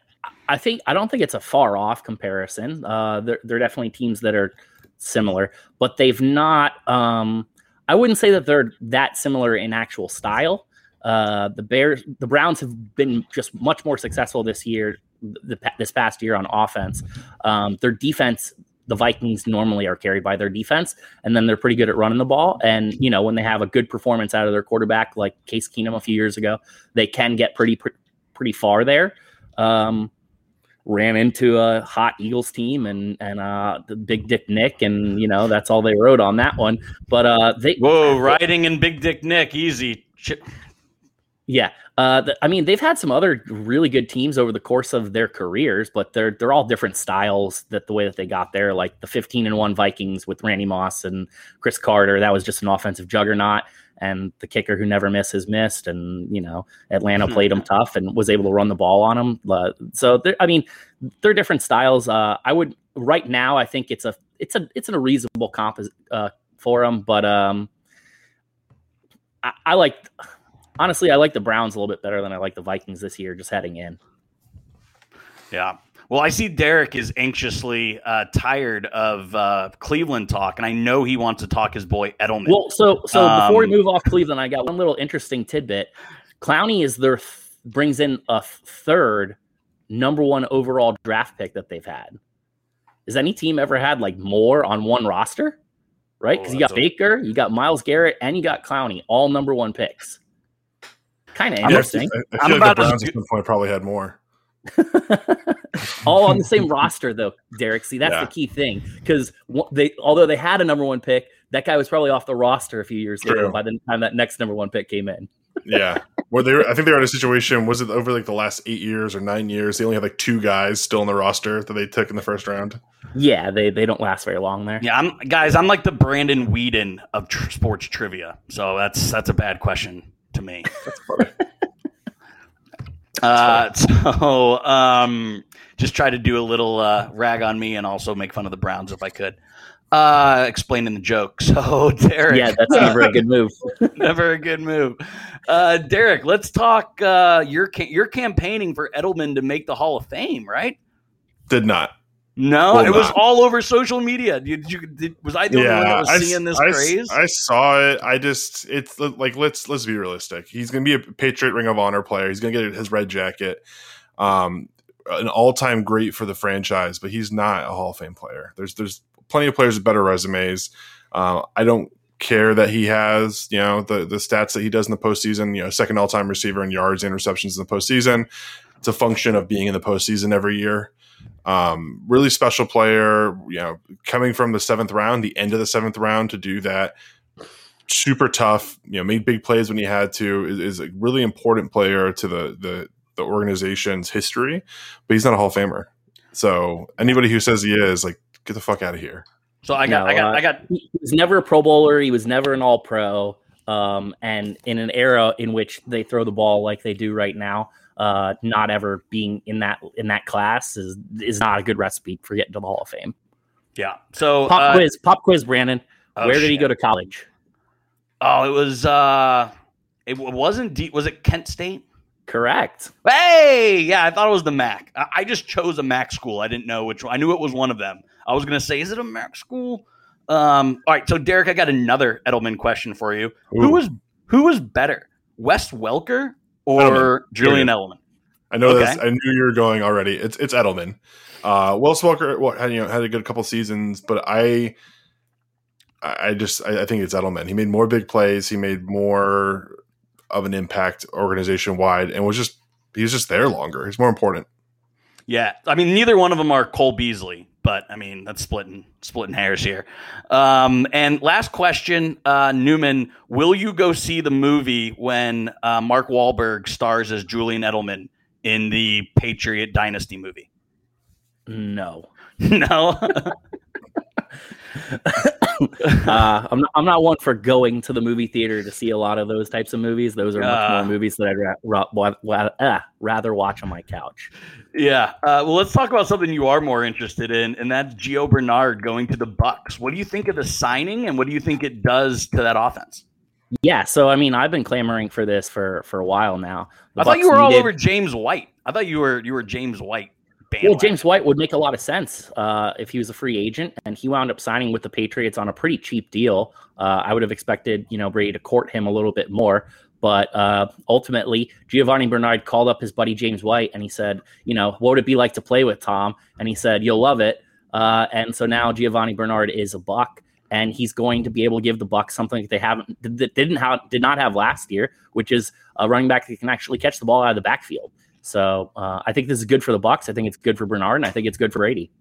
I think I don't think it's a far off comparison. Uh, they're they're definitely teams that are similar, but they've not. Um, I wouldn't say that they're that similar in actual style. Uh, the Bears, the Browns have been just much more successful this year, the, this past year on offense. Um, their defense, the Vikings normally are carried by their defense, and then they're pretty good at running the ball. And you know when they have a good performance out of their quarterback, like Case Keenum a few years ago, they can get pretty pretty, far there. Um, ran into a hot Eagles team and and uh, the Big Dick Nick, and you know that's all they wrote on that one. But uh, they Whoa, riding in Big Dick Nick, easy. Yeah, uh, th- I mean they've had some other really good teams over the course of their careers, but they're they're all different styles. That the way that they got there, like the fifteen and one Vikings with Randy Moss and Cris Carter, that was just an offensive juggernaut. And the kicker who never misses missed, and you know Atlanta played them tough and was able to run the ball on them. Uh, so I mean, they're different styles. Uh, I would right now. I think it's a it's a it's a reasonable comp uh, for them, but um, I, I like honestly, I like the Browns a little bit better than I like the Vikings this year, just heading in. yeah. Well, I see Derek is anxiously uh, tired of uh, Cleveland talk, and I know he wants to talk his boy Edelman. Well, so so before we Um, move off Cleveland, I got one little interesting tidbit. Clowney is their th- brings in a third number one overall draft pick that they've had. Has any team ever had like more on one roster? Right? Because Oh, you got that's a- Baker, you got Myles Garrett, and you got Clowney, all number one picks. Kind of I'm interesting. I, I I'm feel like about the Browns do- at some point probably had more. [LAUGHS] all on the same roster though derek see that's Yeah. the key thing because they although they had a number one pick that guy was probably off the roster a few years later by the time that next number one pick came in Yeah. Where they were, I think they were in a [LAUGHS] situation, was it over like the last eight years or nine years? They only had like two guys still in the roster that they took in the first round. yeah they, they don't last very long there Yeah, I'm guys. I'm like the Brandon Whedon of tr- sports trivia, so that's that's a bad question to me. [LAUGHS] uh, [LAUGHS] so um, just try to do a little uh, rag on me and also make fun of the Browns if I could. Uh, explaining the joke. [LAUGHS] So Derek, yeah that's never a good move [LAUGHS] never a good move. Uh, Derek, let's talk. Uh, you're ca- you're campaigning for Edelman to make the Hall of Fame, right? Did not. No, Will it was not. all over social media. Did you, did, was I the only one that was I seeing this I craze? I saw it. I just it's like let's let's be realistic. He's going to be a Patriot Ring of Honor player. He's going to get his red jacket. Um, an all time great for the franchise, but he's not a Hall of Fame player. There's there's plenty of players with better resumes. Uh, I don't care that he has you know the the stats that he does in the postseason. You know, second all time receiver in yards and receptions in the postseason. It's a function of being in the postseason every year. Um, really special player. You know, coming from the seventh round, the end of the seventh round to do that. Super tough. You know, made big plays when he had to. Is, is a really important player to the the the organization's history, but he's not a Hall of Famer. So anybody who says he is, like, get the fuck out of here. so I got, No, I got, uh, I got. he was never a pro bowler he was never an all pro um, and in an era in which they throw the ball like they do right now uh, not ever being in that in that class is is not a good recipe for getting to the hall of fame Yeah. So pop uh, quiz pop quiz brandon oh, where did he go to college Oh, it was. uh It wasn't. D- was it Kent State? correct Hey, yeah, I thought it was the Mac. I, I just chose a Mac school. I didn't know which one. I knew it was one of them. I was gonna say, is it a Mac school? Um. All right. So Derek, I got another Edelman question for you. Who was who was better, Wes Welker or Edelman. Julian Edelman? I know Okay. this. I knew you were going already. It's it's Edelman. Uh, Wes Welker well, had, you know had a good couple seasons, but I I I just I, I think it's Edelman. He made more big plays. He made more of an impact organization wide, and was just he was just there longer. He's more important. Yeah, I mean, neither one of them are Cole Beasley, but I mean, that's splitting splitting hairs here. Um, and last question, uh, Newman, will you go see the movie when uh, Mark Wahlberg stars as Julian Edelman in the Patriot Dynasty movie? no [LAUGHS] no. [LAUGHS] [LAUGHS] uh, I'm, not, I'm not one for going to the movie theater to see a lot of those types of movies. Those are much Ah. more movies that I'd ra- ra- uh, rather watch on my couch. yeah. Uh, well, let's talk about something you are more interested in, and that's Gio Bernard going to the Bucks. What do you think of the signing, and what do you think it does to that offense? Yeah, so I mean, I've been clamoring for this for for a while now. The I thought you were all over James White. I thought you were you were James White. Well. James White would make a lot of sense uh, if he was a free agent, and he wound up signing with the Patriots on a pretty cheap deal. Uh, I would have expected, you know, Brady to court him a little bit more, but uh, ultimately, Giovanni Bernard called up his buddy James White, and he said, you know, what would it be like to play with Tom? And he said, you'll love it. Uh, and so now Giovanni Bernard is a Buck, and he's going to be able to give the Bucks something that they haven't that didn't have did not have last year, which is a running back that can actually catch the ball out of the backfield. So uh, I think this is good for the Bucks. I think it's good for Bernard, and I think it's good for Brady.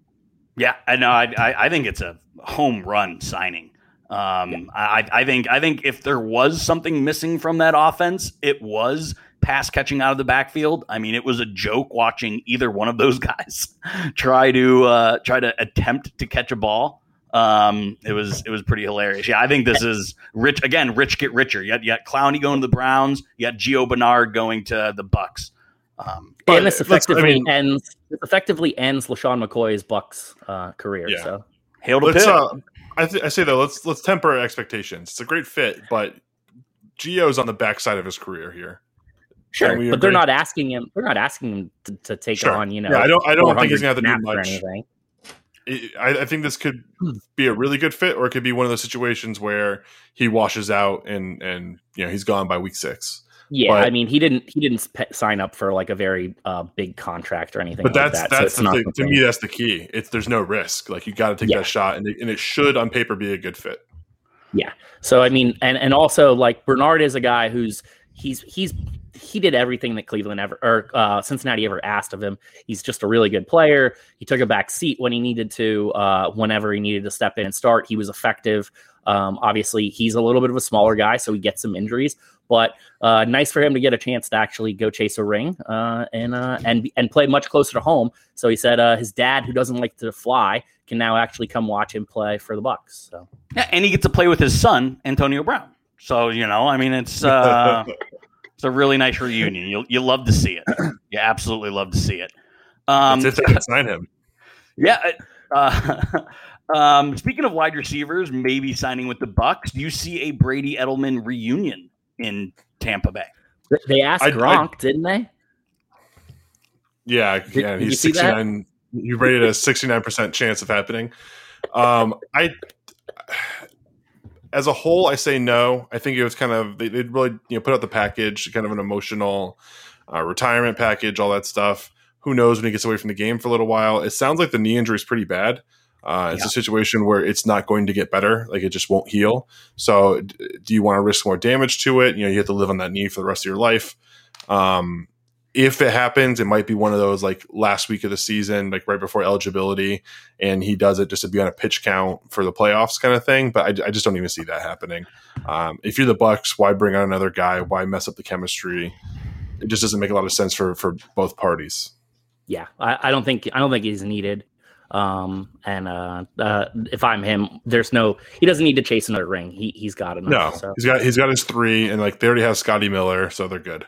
Yeah, I know. I, I, I think it's a home run signing. Um, I, I think I think if there was something missing from that offense, it was pass catching out of the backfield. I mean, it was a joke watching either one of those [LAUGHS] guys try to uh, try to attempt to catch a ball. Um, it was it was pretty hilarious. Yeah, I think this is rich again. Rich get richer. You got, you got Clowney going to the Browns. You got Gio Bernard going to the Bucks. Um, But and this let's- I effectively mean- ends this effectively ends LeSean McCoy's Bucks uh, career. Yeah. So hail to Let's uh, I, th- I say though, let's let's temper our expectations. It's a great fit, but Gio's on the backside of his career here. sure, Can we but they're not asking him. They're not asking him to, to take Sure. on. You know, Yeah, I don't I don't think he's gonna have to do much. anything. it, I, I think this could be a really good fit, or it could be one of those situations where he washes out and and you know he's gone by week six. Yeah, But- I mean, he didn't he didn't sign up for like a very uh, big contract or anything. But like that's that, that's it's the thing. To me, that's the key. It's there's no risk. Like you got to take Yeah. that shot, and it, and it should on paper be a good fit. Yeah. So I mean, and and also like Bernard is a guy who's he's he's he did everything that Cleveland ever or uh, Cincinnati ever asked of him. He's just a really good player. He took a back seat when he needed to, uh, whenever he needed to step in and start. He was effective. Um, obviously, he's a little bit of a smaller guy, so he gets some injuries. But uh, nice for him to get a chance to actually go chase a ring uh, and uh, and and play much closer to home. So he said uh, his dad, who doesn't like to fly, can now actually come watch him play for the Bucks. So Yeah, and he gets to play with his son, Antonio Brown. So you know, I mean, it's uh, [LAUGHS] it's a really nice reunion. You you love to see it. You absolutely love to see it. Um, That's if they can sign him. yeah. Uh, [LAUGHS] um, speaking of wide receivers, maybe signing with the Bucks. Do you see a Brady Edelman reunion in Tampa Bay? They asked I- I- Gronk, didn't they? Yeah, Did- yeah. did you He's see sixty nine. You rated a sixty nine percent chance of happening. Um, I, as a whole, I say no. I think it was kind of they they really you know put out the package, kind of an emotional uh, retirement package, all that stuff. Who knows when he gets away from the game for a little while? It sounds like the knee injury is pretty bad. Uh, it's Yeah. a situation where it's not going to get better; like it just won't heal. So, d- do you want to risk more damage to it? You know, you have to live on that knee for the rest of your life. Um, if it happens, it might be one of those like last week of the season, like right before eligibility, and he does it just to be on a pitch count for the playoffs kind of thing. But I, I just don't even see that happening. Um, if you're the Bucks, why bring on another guy? Why mess up the chemistry? It just doesn't make a lot of sense for for both parties. Yeah, I, I don't think I don't think he's needed. Um, and uh, uh, if I'm him, there's no he doesn't need to chase another ring. He he's got enough. No, so. he's got he's got his three, and like they already have Scotty Miller, so they're good.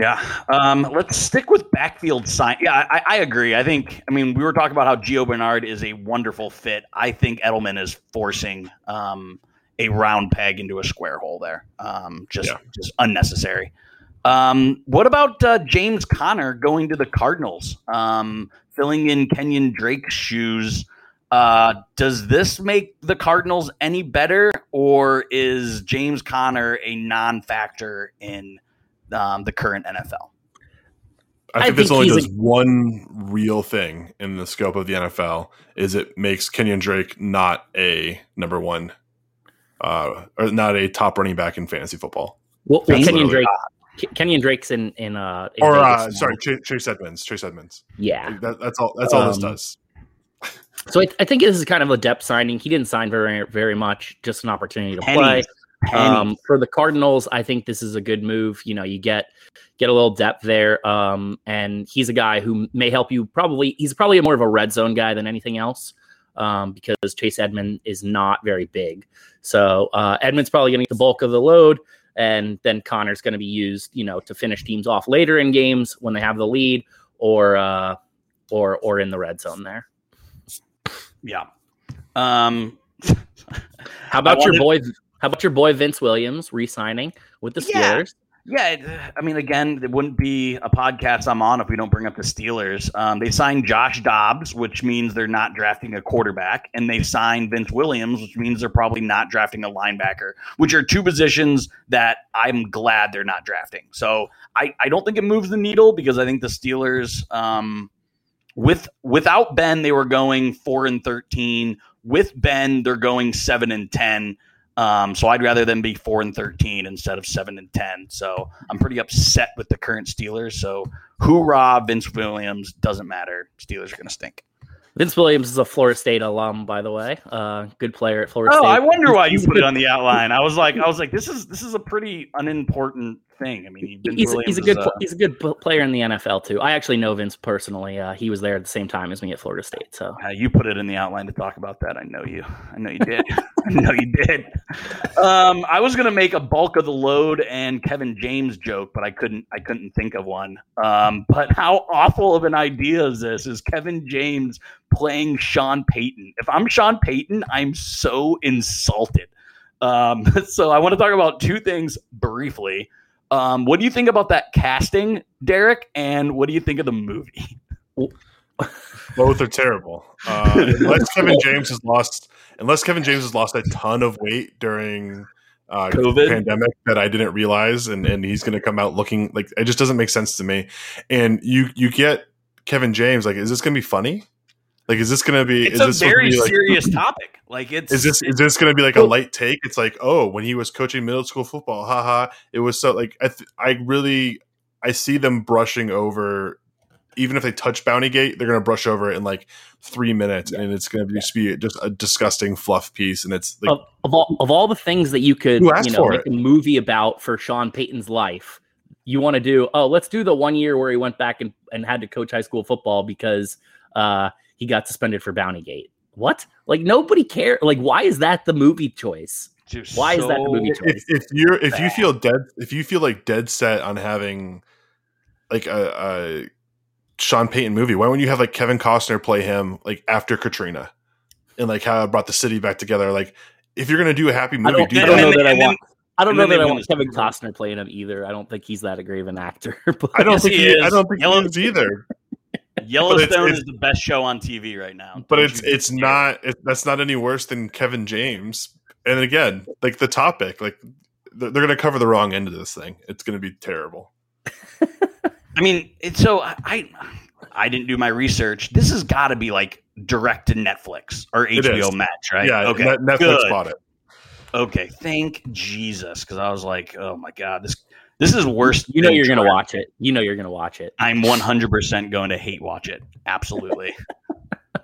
Yeah. Um, let's stick with backfield sign. Yeah, I, I agree. I think, I mean, we were talking about how Gio Bernard is a wonderful fit. I think Edelman is forcing um, a round peg into a square hole there. Um, just, Yeah. just unnecessary. Um, what about uh, James Conner going to the Cardinals, um, filling in Kenyon Drake's shoes? Uh, does this make the Cardinals any better, or is James Conner a non-factor in um, the current NFL? I I think this think only does a- one real thing in the scope of the NFL is it makes Kenyon Drake not a number one, uh, or not a top running back in fantasy football. Well, well Kenyon literally- Drake, Ke- Kenyon Drake's in in uh in Or uh, sorry, Chase, Chase Edmonds. Chase Edmonds. yeah. That, that's all. That's all this Um, does. So I, I think this is kind of a depth signing. He didn't sign very very much, just an opportunity to play. Pennies. Pennies. Um, for the Cardinals, I think this is a good move. You know, you get get a little depth there, um, and he's a guy who may help you. Probably, he's probably more of a red zone guy than anything else, um, because Chase Edmond is not very big. So uh, Edmond's probably going to get the bulk of the load, and then Conner's going to be used, you know, to finish teams off later in games when they have the lead, or uh, or or in the red zone there. yeah. Um, [LAUGHS] How about I your boy? How about your boy Vince Williams re-signing with the Yeah. Steelers? Yeah, I mean, again, it wouldn't be a podcast I'm on if we don't bring up the Steelers. Um, they signed Josh Dobbs, which means they're not drafting a quarterback, and they signed Vince Williams, which means they're probably not drafting a linebacker, which are two positions that I'm glad they're not drafting. So I, I don't think it moves the needle because I think the Steelers, um, with without Ben, they were going four and thirteen. With Ben, they're going seven and ten. Um, so I'd rather them be four and thirteen instead of seven and ten. So I'm pretty upset with the current Steelers. So hoorah, Vince Williams doesn't matter. Steelers are going to stink. Vince Williams is a Florida State alum, by the way. Uh, good player at Florida Oh, State. Oh, I wonder why you [LAUGHS] put it on the outline. I was like, I was like, this is this is a pretty unimportant thing. I mean, He's, he's a good is, uh, he's a good player in the NFL too. I actually know Vince personally. Uh, he was there at the same time as me at Florida State. So Uh, you put it in the outline to talk about that. I know you. I know you did. [LAUGHS] I know you did. Um, I was gonna make a bulk of the load and Kevin James joke, but I couldn't. I couldn't think of one. Um, but how awful of an idea is this? Is Kevin James playing Sean Payton? If I'm Sean Payton, I'm so insulted. Um, [LAUGHS] so I want to talk about two things briefly. Um, what do you think about that casting, Derek? And what do you think of the movie? [LAUGHS] Both are terrible. Uh, unless Kevin James has lost, unless Kevin James has lost a ton of weight during uh, COVID? pandemic that I didn't realize, and and he's going to come out looking like it just doesn't make sense to me. And you you get Kevin James like, is this going to be funny? Like, is this going to be? It's is a this very be, like, serious [LAUGHS] topic. Like it's Is this is this going to be like a light take? It's like, oh, when he was coaching middle school football, haha, it was so like I th- I really I see them brushing over. Even if they touch Bounty Gate, they're going to brush over it in like three minutes, and it's going to just be just a disgusting fluff piece. And it's like, of, of all of all the things that you could you know make it? a movie about for Sean Payton's life, you want to do oh let's do the one year where he went back and, and had to coach high school football because uh, he got suspended for Bounty Gate. What? Like nobody care. Like why is that the movie choice? just why is that the so- movie if, if you're if you feel dead if you feel like dead set on having like a, a Sean Payton movie, why wouldn't you have like Kevin Costner play him like after Katrina, and like how it brought the city back together? Like if you're gonna do a happy I movie, don't, do I don't know that I want. I don't and know that I want Kevin Costner playing him either. I don't think he's that great of an actor. but [LAUGHS] I don't Yes, think he he, I don't think Yellow- he is either. [LAUGHS] Yellowstone it's- is the best show on TV right now. But it's it's dare. not it, that's not any worse than Kevin James. And again, like the topic, like they're, they're gonna cover the wrong end of this thing. It's gonna be terrible. [LAUGHS] I mean, it's so I, I I didn't do my research. This has got to be like direct to Netflix or HBO is. Max, right? Yeah, Okay. Net- Netflix good. bought it. Okay. Thank Jesus, because I was like, oh my god, this this is worse. you know you're gonna watch it. You know you're gonna watch it. I'm 100% going to hate watch it. Absolutely. [LAUGHS]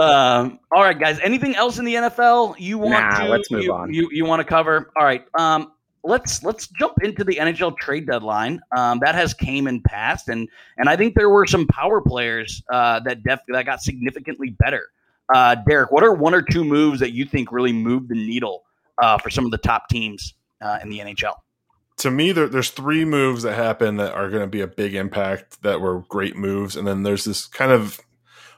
um, all right, guys. Anything else in the NFL you want Nah, to let's move you, on. You, you want to cover? All right. Um, let's let's jump into the NHL trade deadline. Um, that has came and passed, and and I think there were some power players uh, that def- that got significantly better. Uh, Derek, what are one or two moves that you think really moved the needle uh, for some of the top teams uh, in the NHL? To me, there, there's three moves that happen that are going to be a big impact that were great moves, and then there's this kind of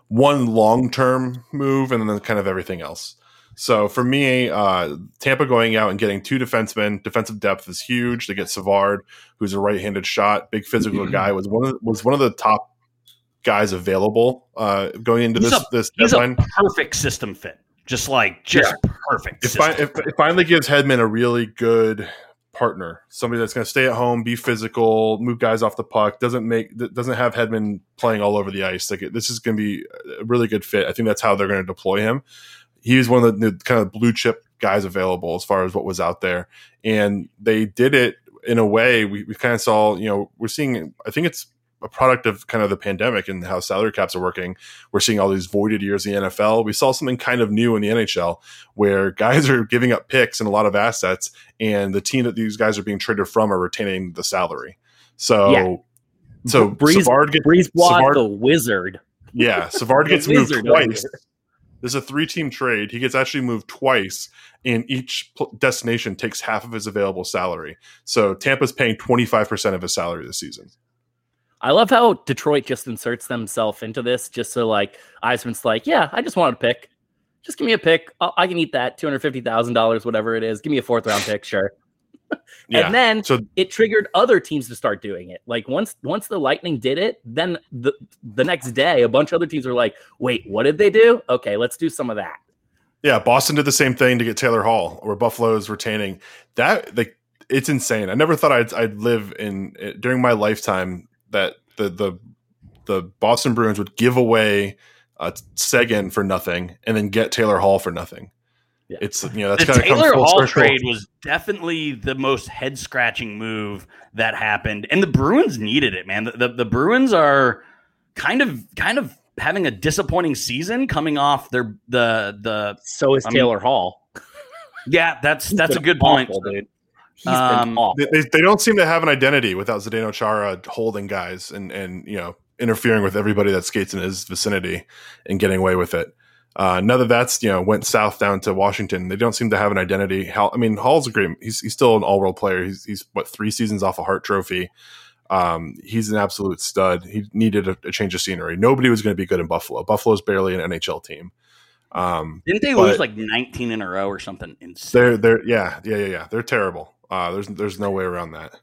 one long term move, and then kind of everything else. So for me, uh, Tampa going out and getting two defensemen, defensive depth is huge. They get Savard, who's a right-handed shot, big physical guy, was one of the, was one of the top guys available uh, going into He's this a- this deadline. a perfect system fit. Just like just perfect. it, fi- it, it finally gives Hedman a really good partner, somebody that's going to stay at home, be physical, move guys off the puck, doesn't make doesn't have Hedman playing all over the ice. Like this is going to be a really good fit. I think that's how they're going to deploy him. He's one of the, the kind of blue chip guys available as far as what was out there, and they did it in a way we, we kind of saw. You know, we're seeing. I think it's a product of kind of the pandemic and how salary caps are working. We're seeing all these voided years in the NFL. We saw something kind of new in the NHL where guys are giving up picks and a lot of assets, and the team that these guys are being traded from are retaining the salary. So, Yeah. so Breeze, Savard gets Breeze Savard- the wizard. yeah, Savard gets [LAUGHS] moved oh, twice. here. There's a three team trade. He gets actually moved twice, and each destination takes half of his available salary. So Tampa's paying 25% of his salary this season. I love how Detroit just inserts themselves into this, just so like Yzerman's like, yeah, I just want a pick. Just give me a pick. I'll, I can eat that two hundred fifty thousand dollars, whatever it is. Give me a fourth round pick, sure. [LAUGHS] Yeah. And then So it triggered other teams to start doing it. Like once once the Lightning did it, then the the next day a bunch of other teams were like, "Wait, what did they do? Okay, let's do some of that." Yeah, Boston did the same thing to get Taylor Hall, where Buffalo is retaining that. Like, it's insane. I never thought I'd, I'd live in eh, during my lifetime that the the the Boston Bruins would give away uh, Seguin for nothing and then get Taylor Hall for nothing. Yeah. It's you know [LAUGHS] that's the kind of come Taylor full Hall circle. trade was definitely the most head scratching move that happened, and the Bruins needed it, man. The, the the Bruins are kind of kind of having a disappointing season coming off their the the So is I mean, Taylor Hall. yeah that's that's a been good point. dude. He's Um, been awful. They, they, they don't seem to have an identity without Zdeno Chara holding guys and and you know interfering with everybody that skates in his vicinity and getting away with it. Uh, now that that's you know went south down to Washington, they don't seem to have an identity. Hall, I mean, Hall's a great. He's he's still an all world player. He's he's what three seasons off a Hart Trophy. Um, he's an absolute stud. He needed a, a change of scenery. Nobody was going to be good in Buffalo. Buffalo's barely an NHL team. Um, Didn't they But- lose like 19 in a row or something? Insane. they're they're yeah yeah yeah yeah they're terrible. Uh, there's there's no way around that.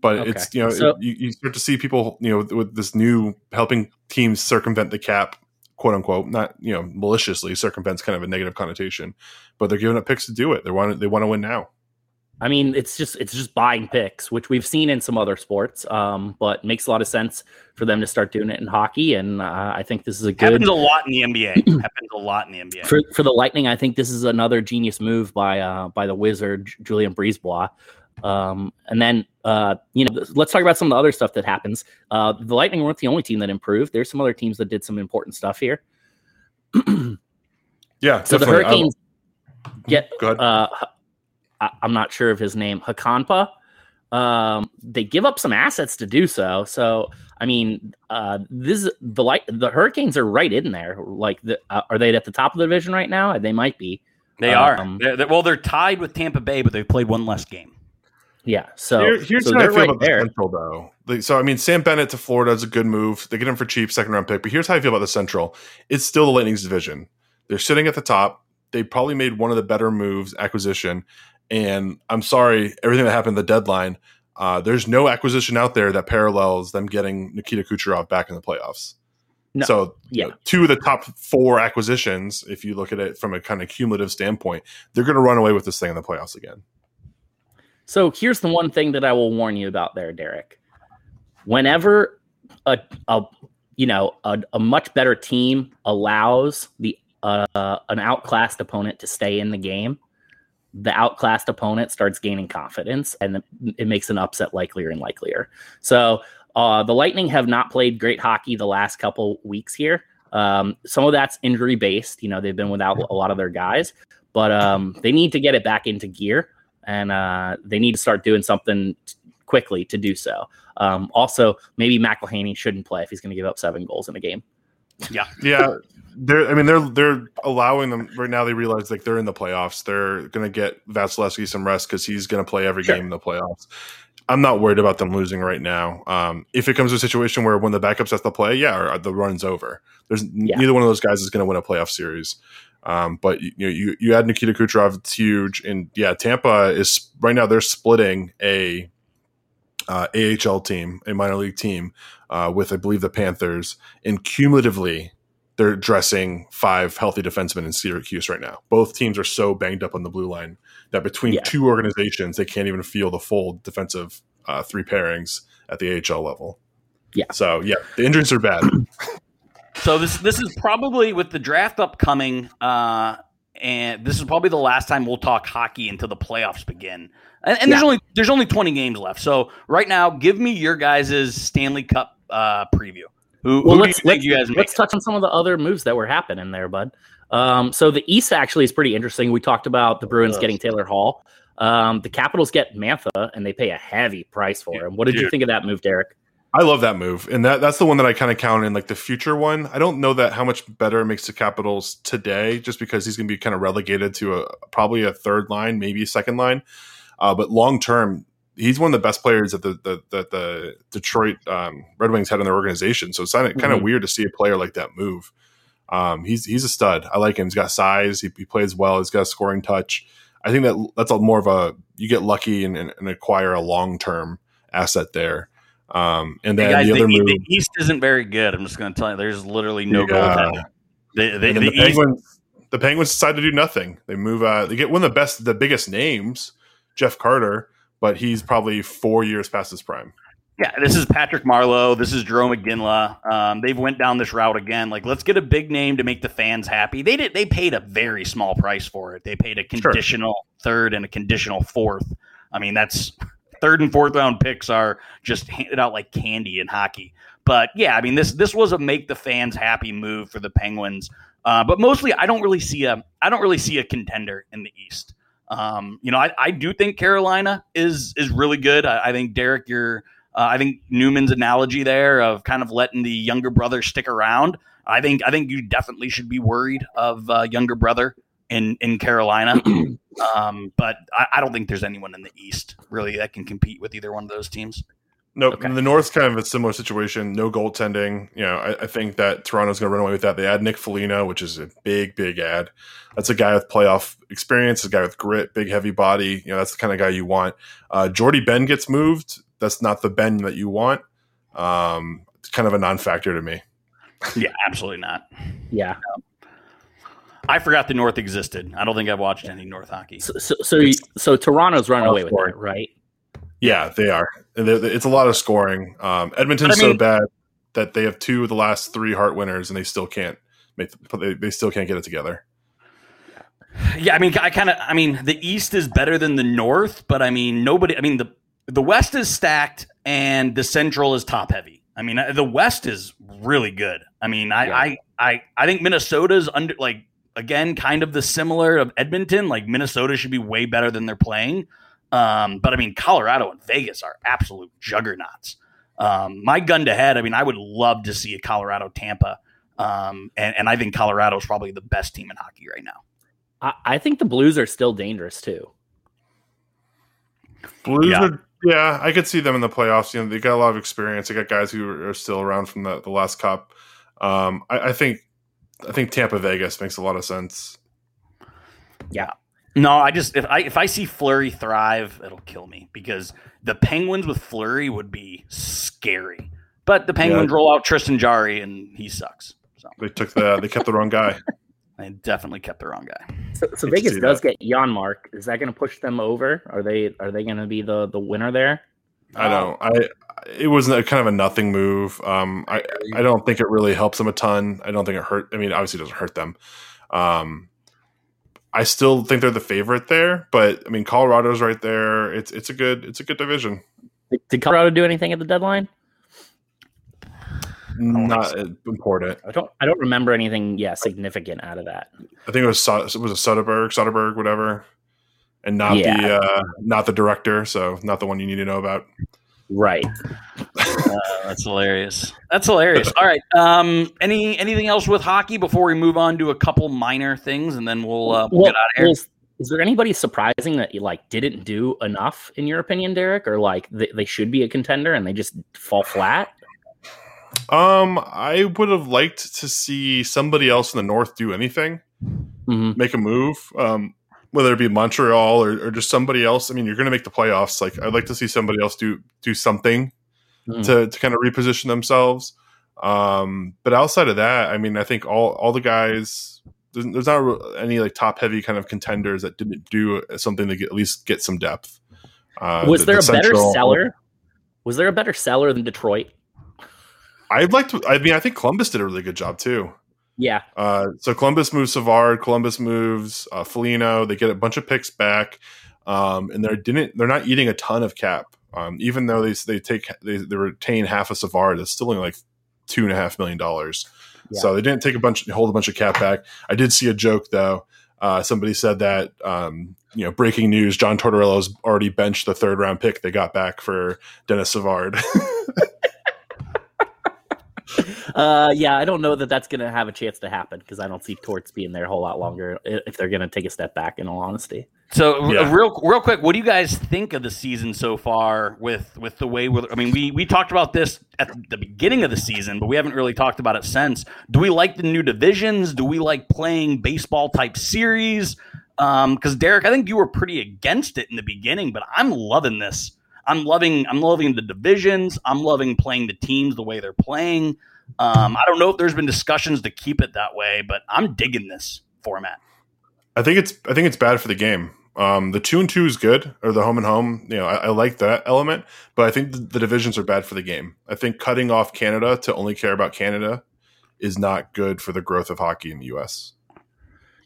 But Okay. it's you know So- you, you start to see people you know with, with this new helping teams circumvent the cap, quote unquote, not you know maliciously circumvents kind of a negative connotation, but they're giving up picks to do it. They want they want to win now. I mean, it's just it's just buying picks, which we've seen in some other sports, um, but makes a lot of sense for them to start doing it in hockey. And uh, I think this is a good happens a lot in the NBA. [CLEARS THROAT] happens a lot in the NBA. For, for the Lightning, I think this is another genius move by uh, by the Wizard Julien BriseBois. Um, and then uh, you know, let's talk about some of the other stuff that happens. Uh, the Lightning weren't the only team that improved. There's some other teams that did some important stuff here. [CLEARS THROAT] yeah, so definitely. the Hurricanes get uh, I, am not sure of his name, Hakanpää. Um, they give up some assets to do so. So, I mean, uh, this the like the Hurricanes are right in there. Like, the, uh, are they at the top of the division right now? They might be. They um, are. They're, they're, well, they're tied with Tampa Bay, but they've played one less game. Yeah. So Here, here's so how I feel right about there. the Central, though. Like, so I mean, Sam Bennett to Florida is a good move. They get him for cheap, second round pick. But here's how I feel about the Central. It's still the Lightning's division. They're sitting at the top. They probably made one of the better moves acquisition. And I'm sorry, everything that happened at the deadline. Uh, there's no acquisition out there that parallels them getting Nikita Kucherov back in the playoffs. No. So, yeah, you know, two of the top four acquisitions, if you look at it from a kind of cumulative standpoint, they're going to run away with this thing in the playoffs again. So here's the one thing that I will warn you about there, Derek. Whenever a, a you know a, a much better team allows the uh, an outclassed opponent to stay in the game, the outclassed opponent starts gaining confidence, and it makes an upset likelier and likelier. So uh, the Lightning have not played great hockey the last couple weeks here. Um, some of that's injury based. You know, they've been without a lot of their guys, but um, they need to get it back into gear and uh, they need to start doing something t- quickly to do so. Um, also, maybe McElhinney shouldn't play if he's going to give up seven goals in a game. Yeah, yeah. They're, I mean, they're they're allowing them right now. They realize like they're in the playoffs. They're going to get Vasilevskiy some rest because he's going to play every sure. game in the playoffs. I'm not worried about them losing right now. Um, if it comes to a situation where when the backups have to play, yeah, the run's over. There's yeah. neither one of those guys is going to win a playoff series. Um, but you know, you you add Nikita Kucherov, it's huge, and yeah, Tampa is right now they're splitting a uh, AHL team, a minor league team, uh, with I believe the Panthers, and cumulatively they're dressing five healthy defensemen in Syracuse right now. Both teams are so banged up on the blue line that between yeah. two organizations they can't even feel the full defensive uh, three pairings at the AHL level. Yeah. So yeah, the injuries are bad. [COUGHS] So this this is probably with the draft upcoming, uh, and this is probably the last time we'll talk hockey until the playoffs begin. And, and yeah. there's only there's only 20 games left. So right now, give me your guys' Stanley Cup uh, preview. Who, well, who let's, let's, let's touch on some of the other moves that were happening there, bud. Um, so the East actually is pretty interesting. We talked about the Bruins getting Taylor Hall. Um, the Capitals get Mantha, and they pay a heavy price for him. What did Dude. you think of that move, Derek? I love that move, and that that's the one that I kind of count in like the future one. I don't know that how much better it makes the Capitals today, just because he's going to be kind of relegated to a probably a third line, maybe a second line. Uh, but long term, he's one of the best players that the the, the, the Detroit um, Red Wings had in their organization. So it's kind of, mm-hmm. weird to see a player like that move. Um, he's he's a stud. I like him. He's got size. He, he, plays well. He's got a scoring touch. I think that that's a, more of a you get lucky and, and, and acquire a long term asset there. Um, and then guys, the other the, move, the East isn't very good. I'm just going to tell you, there's literally no yeah. goal. The, the, the, Penguins, the Penguins decide to do nothing. They move. Uh, they get one of the best, the biggest names, Jeff Carter, but he's probably four years past his prime. Yeah, this is Patrick Marleau. This is Jarome Iginla. Um, they've went down this route again. Like, let's get a big name to make the fans happy. They did. They paid a very small price for it. They paid a conditional sure. third and a conditional fourth. I mean, that's third and fourth round picks are just handed out like candy in hockey. But yeah, I mean this this was a make the fans happy move for the Penguins. Uh, but mostly, I don't really see a I don't really see a contender in the East. Um, you know, I, I do think Carolina is is really good. I, I think Derek, your uh, I think Newman's analogy there of kind of letting the younger brother stick around. I think I think you definitely should be worried of uh, younger brother in in Carolina. [CLEARS THROAT] um, but I, I, don't think there's anyone in the East really that can compete with either one of those teams. Nope. Okay. The North's kind of a similar situation. No goaltending. You know, I, I think that Toronto's going to run away with that. They add Nick Foligno, which is a big, big ad. That's a guy with playoff experience, a guy with grit, big, heavy body. You know, that's the kind of guy you want. Uh, Jordie Benn gets moved. That's not the Ben that you want. Um, it's kind of a non-factor to me. yeah, absolutely not. Yeah. I forgot the North existed. I don't think I've watched any North hockey. So, so, so, so Toronto's running away with it, right? Yeah, they are. And It's a lot of scoring. Um, Edmonton's I so bad that they have two of the last three Hart winners, and they still can't make. They, they still can't get it together. Yeah, I mean, I kind of, I mean, the East is better than the North, but I mean, nobody. I mean, the the West is stacked and the Central is top heavy. I mean, the West is really good. I mean, I, Yeah. I, I, I think Minnesota's under like again, kind of the similar of Edmonton. Like Minnesota should be way better than they're playing. Um, but I mean, Colorado and Vegas are absolute juggernauts. Um, my gun to head. I mean, I would love to see a Colorado Tampa. Um, and, and I think Colorado is probably the best team in hockey right now. I, I think the Blues are still dangerous too. Blues Yeah. are. Yeah, I could see them in the playoffs. You know, they got a lot of experience. They got guys who are still around from the, the last cup. Um, I, I think, I think Tampa Vegas makes a lot of sense. No, I just if I if I see Fleury thrive, it'll kill me because the Penguins with Fleury would be scary. But the Penguins roll out Tristan Jarry and he sucks. So They took the, they kept the wrong guy. [LAUGHS] [LAUGHS] they definitely kept the wrong guy. So, so Hate Vegas does that. get Janmark. Is that going to push them over? Are they are they going to be the the winner there? I don't. I it was a, kind of a nothing move. Um, I I don't think it really helps them a ton. I don't think it hurt. I mean, obviously, it doesn't hurt them. Um, I still think they're the favorite there, but I mean, Colorado's right there. It's it's a good it's a good division. Did- Did Colorado do anything at the deadline? Not important. I don't I don't remember anything yeah significant out of that. I think it was it was a Soderberg, Soderberg, whatever, and not Yeah. the uh, not the director. So not the one you need to know about. Right. [LAUGHS] Uh, that's hilarious. That's hilarious. All right. Um, any anything else with hockey before we move on to a couple minor things and then we'll uh, we'll Well, get out of here. well, is, is there anybody surprising that you like didn't do enough in your opinion, Derek, or like they, they should be a contender and they just fall flat? Um, I would have liked to see somebody else in the North do anything. Mhm. make a move, um, whether it be Montreal or, or just somebody else. I mean, you're going to make the playoffs. Like, I'd like to see somebody else do do something Mhm. to, to kind of reposition themselves. Um, but outside of that, I mean, I think all all the guys. There's, there's not any like top heavy kind of contenders that didn't do something to get, at least get some depth. Uh, Was the- there the a better seller? Was there a better seller than Detroit? I'd like to. I mean, I think Columbus did a really good job too. Yeah. Uh, so Columbus moves Savard, Columbus moves uh, Foligno. They get a bunch of picks back, um, and they didn't. They're not eating a ton of cap. Um, even though they they take they, they retain half of Savard, it's still only like two and a half million dollars. Yeah. So they didn't take a bunch, hold a bunch of cap back. I did see a joke though. Uh, somebody said that um, you know, breaking news: John Tortorella's already benched the third round pick they got back for Dennis Savard. [LAUGHS] Uh, yeah, I don't know that that's going to have a chance to happen because I don't see Torts being there a whole lot longer if they're going to take a step back. In all honesty, So Yeah. real real quick, what do you guys think of the season so far? With with the way we're, I mean, we we talked about this at the beginning of the season, but we haven't really talked about it since. Do we like the new divisions? Do we like playing baseball type series? Because Derek, I think you were pretty against it in the beginning, but I'm loving this. I'm loving I'm loving the divisions. I'm loving playing the teams the way they're playing. Um, I don't know if there's been discussions to keep it that way, but I'm digging this format. I think it's I think it's bad for the game. Um, the two and two is good, or the home and home. You know, I, I like that element, but I think the, the divisions are bad for the game. I think cutting off Canada to only care about Canada is not good for the growth of hockey in the U.S.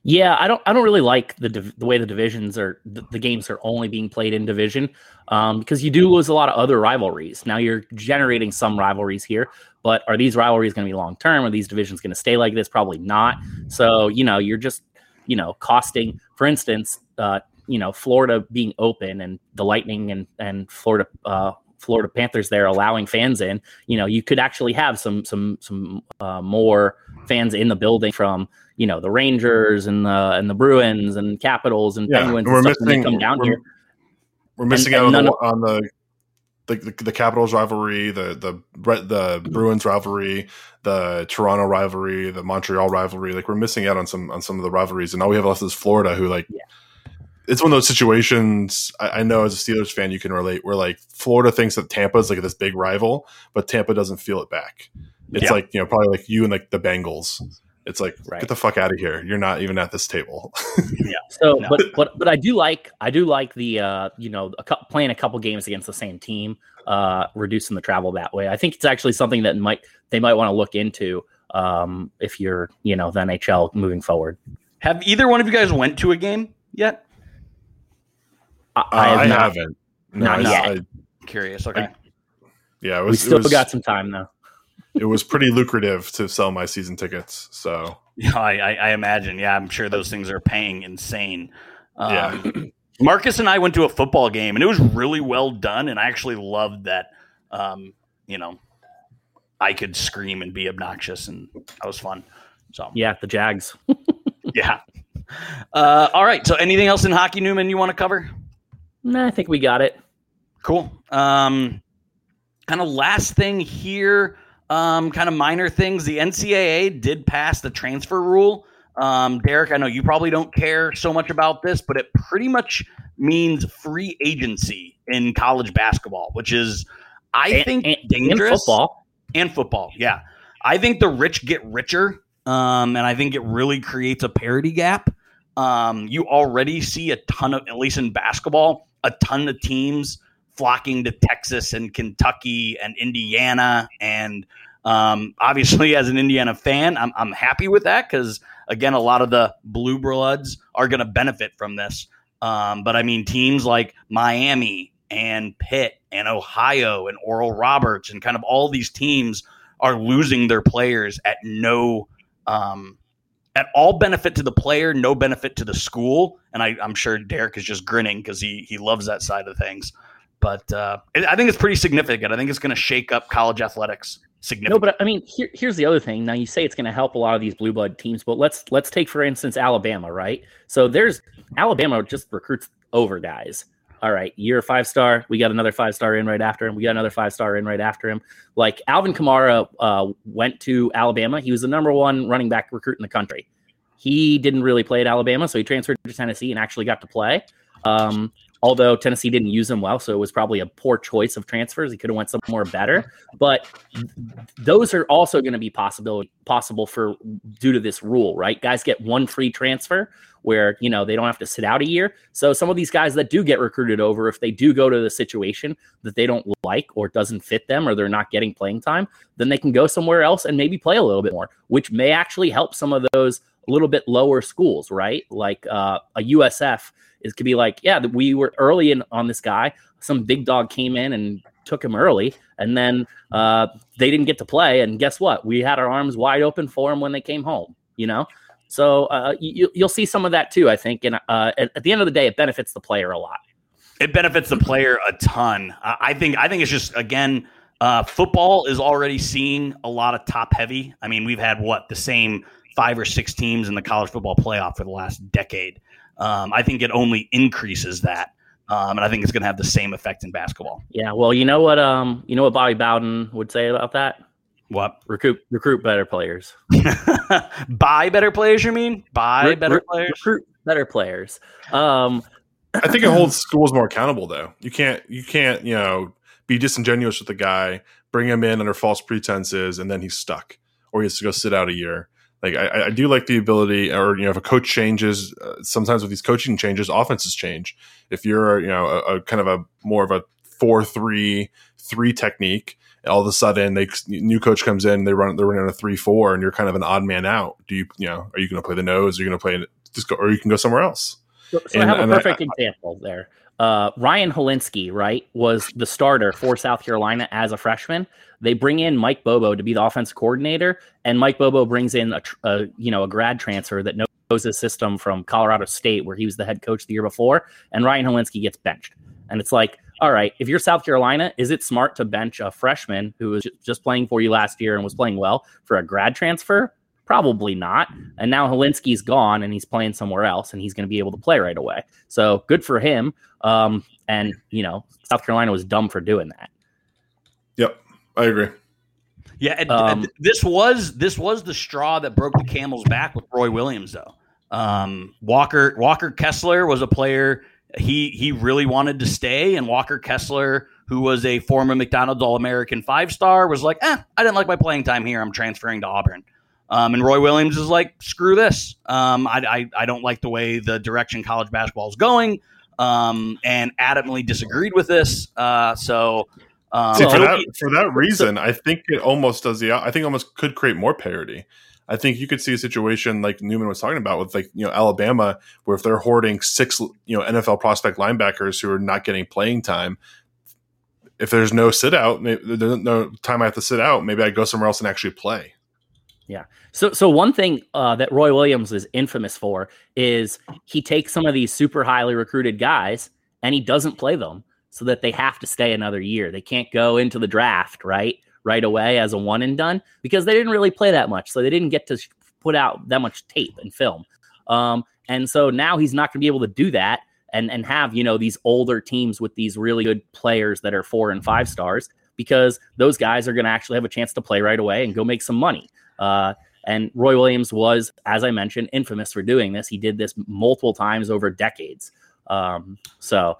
yeah, I don't I don't really like the div- the way the divisions are the, the games are only being played in division um, because you do lose a lot of other rivalries. Now you're generating some rivalries here, but are these rivalries going to be long term? Are these divisions going to stay like this? Probably not. So you know you're just you know costing. For instance, uh, you know Florida being open and the Lightning and and Florida. Uh, Florida Panthers there allowing fans in, you know, you could actually have some some some uh, more fans in the building from you know the Rangers and the and the Bruins and Capitals and Yeah, Penguins. and and we're they missing come down we're, here. we're missing And- out and on the, none on the the, the, the Capitals rivalry, the the the Bruins rivalry, the Toronto rivalry, the Montreal rivalry. Like we're missing out on some on some of the rivalries, and all we have left is Florida, who like Yeah. it's one of those situations. I, I know as a Steelers fan, you can relate. Where like Florida thinks that Tampa is like this big rival, but Tampa doesn't feel it back. It's Yeah. like you know probably like you and like the Bengals. It's like Right. get the fuck out of here. You're not even at this table. [LAUGHS] Yeah. So, No. but but but I do like I do like the uh, you know a cou- playing a couple games against the same team, uh, reducing the travel that way. I think it's actually something that might they might want to look into um, if you're you know the NHL moving forward. Have either one of you guys went to a game yet? I, Uh, I have I not. haven't. No, Not I- yet. I- Curious. Okay. yeah, it We still it was, got some time though. It was pretty lucrative to sell my season tickets. So Yeah, I, I, I imagine. Yeah, I'm sure those things are paying insane. Um, Yeah. [CLEARS THROAT] Marcus and I went to a football game, and it was really well done. And I actually loved that. Um, you know, I could scream and be obnoxious, and that was fun. So Yeah, the Jags. [LAUGHS] yeah. Uh, all right. So, anything else in hockey, Newman? You want to cover? Nah, I think we got it. Cool. Um, kind of last thing here, um, kind of minor things. The NCAA did pass the transfer rule. Um, Derek, I know you probably don't care so much about this, but it pretty much means free agency in college basketball, which is, I And- think, and- and dangerous. football. and football. Yeah, I think the rich get richer, um, and I think it really creates a parity gap. Um, you already see a ton of, at least in basketball, a ton of teams flocking to Texas and Kentucky and Indiana, and um, obviously, [LAUGHS] as an Indiana fan, I'm I'm happy with that because again, a lot of the blue bloods are going to benefit from this. Um, but I mean, teams like Miami and Pitt and Ohio and Oral Roberts and kind of all these teams are losing their players at no um, at all benefit to the player, no benefit to the school. And I, I'm sure Derek is just grinning because he he loves that side of things. But uh, I think it's pretty significant. I think it's going to shake up college athletics significantly. No, but I mean, here, here's the other thing. Now you say it's going to help a lot of these blue blood teams, but let's let's take for instance Alabama, right? So there's Alabama just recruits over guys. All right, you're a five star. We got another five star in right after him. We got another five star in right after him. Like Alvin Kamara uh, went to Alabama. He was the number one running back recruit in the country. He didn't really play at Alabama, so he transferred to Tennessee and actually got to play. Um, although Tennessee didn't use him well, so it was probably a poor choice of transfers. He could have went somewhere better. But those are also going to be possible possible for due to this rule, right? Guys get one free transfer where you know they don't have to sit out a year. So some of these guys that do get recruited over, if they do go to the situation that they don't like or doesn't fit them or they're not getting playing time, then they can go somewhere else and maybe play a little bit more, which may actually help some of those a little bit lower schools, right? Like uh, a USF is could be like, yeah, we were early in on this guy. Some big dog came in and took him early, and then uh, they didn't get to play. And guess what? We had our arms wide open for him when they came home. You know, so uh, you, you'll see some of that too. I think, and uh, at, at the end of the day, it benefits the player a lot. it benefits the player a ton. I think I think it's just again, uh, football is already seeing a lot of top heavy. I mean, we've had what the same five or six teams in the college football playoff for the last decade. Um, I think it only increases that, um, and I think it's going to have the same effect in basketball. Yeah. Well, you know what? Um, you know what Bobby Bowden would say about that? What Recruit recruit better players. [LAUGHS] buy better players? You mean buy Re- better re- players? Recruit better players. Um, I think it [CLEARS THROAT] holds schools more accountable though. You can't you can't, you know, be disingenuous with the guy, bring him in under false pretenses, and then he's stuck. Or he has to go sit out a year. Like I, I do like the ability, or you know, if a coach changes, uh, sometimes with these coaching changes, offenses change. If you're, you know, a, a kind of a more of a four three three technique, all of a sudden they new coach comes in, they run they're running a three four, and you're kind of an odd man out. Do you, you know, are you going to play the nose? Are you going to play just go, or you can go somewhere else? So, so I have a and I- perfect example there. Uh, Ryan Hilinski, right, was the starter for South Carolina as a freshman. They bring in Mike Bobo to be the offensive coordinator, and Mike Bobo brings in a, a you know a grad transfer that knows his system from Colorado State, where he was the head coach the year before, and Ryan Hilinski gets benched. And it's like, all right, if you're South Carolina, is it smart to bench a freshman who was just playing for you last year and was playing well for a grad transfer? Probably not. And now Hilinski's gone and he's playing somewhere else and he's going to be able to play right away. So good for him. Um, and, you know, South Carolina was dumb for doing that. Yep, I agree. Yeah, and- Um, and this was this was the straw that broke the camel's back with Roy Williams, though. Um, Walker Walker Kessler was a player he he really wanted to stay, and Walker Kessler, who was a former McDonald's All American five star, was like, "Eh, I didn't like my playing time here. I'm transferring to Auburn." Um, and Roy Williams is like, screw this. Um, I, I, I, don't like the way the direction college basketball is going, um, and adamantly disagreed with this. Uh, so, um, See, for that for that reason, I think it almost does the. I think almost could create more parity. I think you could see a situation like Newman was talking about with like you know Alabama, where if they're hoarding six you know NFL prospect linebackers who are not getting playing time, if there's no sit out, there's no time I have to sit out, maybe I go somewhere else and actually play. Yeah. So, so one thing uh, that Roy Williams is infamous for is he takes some of these super highly recruited guys and he doesn't play them so that they have to stay another year. They can't go into the draft right right away as a one and done because they didn't really play that much, so they didn't get to put out that much tape and film. Um, and so now he's not going to be able to do that and and have you know these older teams with these really good players that are four and five stars because those guys are going to actually have a chance to play right away and go make some money. Uh, and Roy Williams was, as I mentioned, infamous for doing this. He did this multiple times over decades. Um, so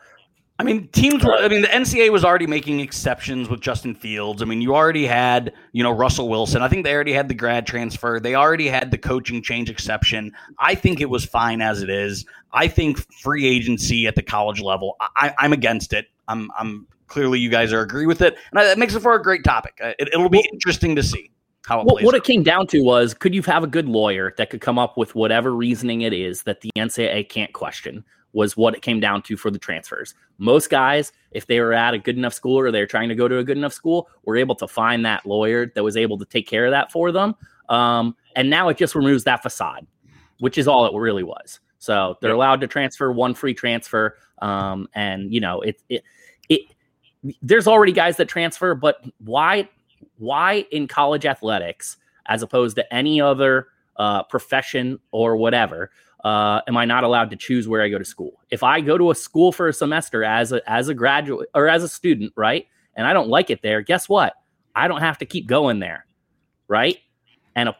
I mean, teams. Were, I mean, the NCAA was already making exceptions with Justin Fields. I mean, you already had, you know, Russell Wilson. I think they already had the grad transfer. They already had the coaching change exception. I think it was fine as it is. I think free agency at the college level. I, am against it. I'm. I'm clearly you guys are agree with it, and that makes it for a great topic. Uh, it, will be interesting to see. How it what, what it came down to was could you have a good lawyer that could come up with whatever reasoning it is that the NCAA can't question was what it came down to for the transfers. Most guys, if they were at a good enough school or they're trying to go to a good enough school, were able to find that lawyer that was able to take care of that for them. Um, and now it just removes that facade, which is all it really was. So they're allowed to transfer one free transfer. Um, and you know, it, it, it, there's already guys that transfer, but why, why in college athletics, as opposed to any other uh, profession or whatever, uh, am I not allowed to choose where I go to school? If I go to a school for a semester as a as a graduate or as a student, right, and I don't like it there, guess what? I don't have to keep going there, right? And a,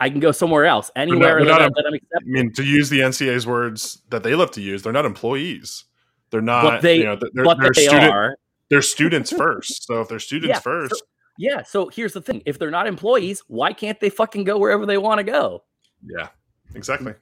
I can go somewhere else, anywhere not, that, that, I'm accepted. I mean, to use the NCAA's words that they love to use, they're not employees. They're not. But they, you know, they're, but they're they student, are. They're students first. So if they're [LAUGHS] students yeah, first, yeah. So here's the thing: if they're not employees, why can't they fucking go wherever they want to go? Yeah, exactly.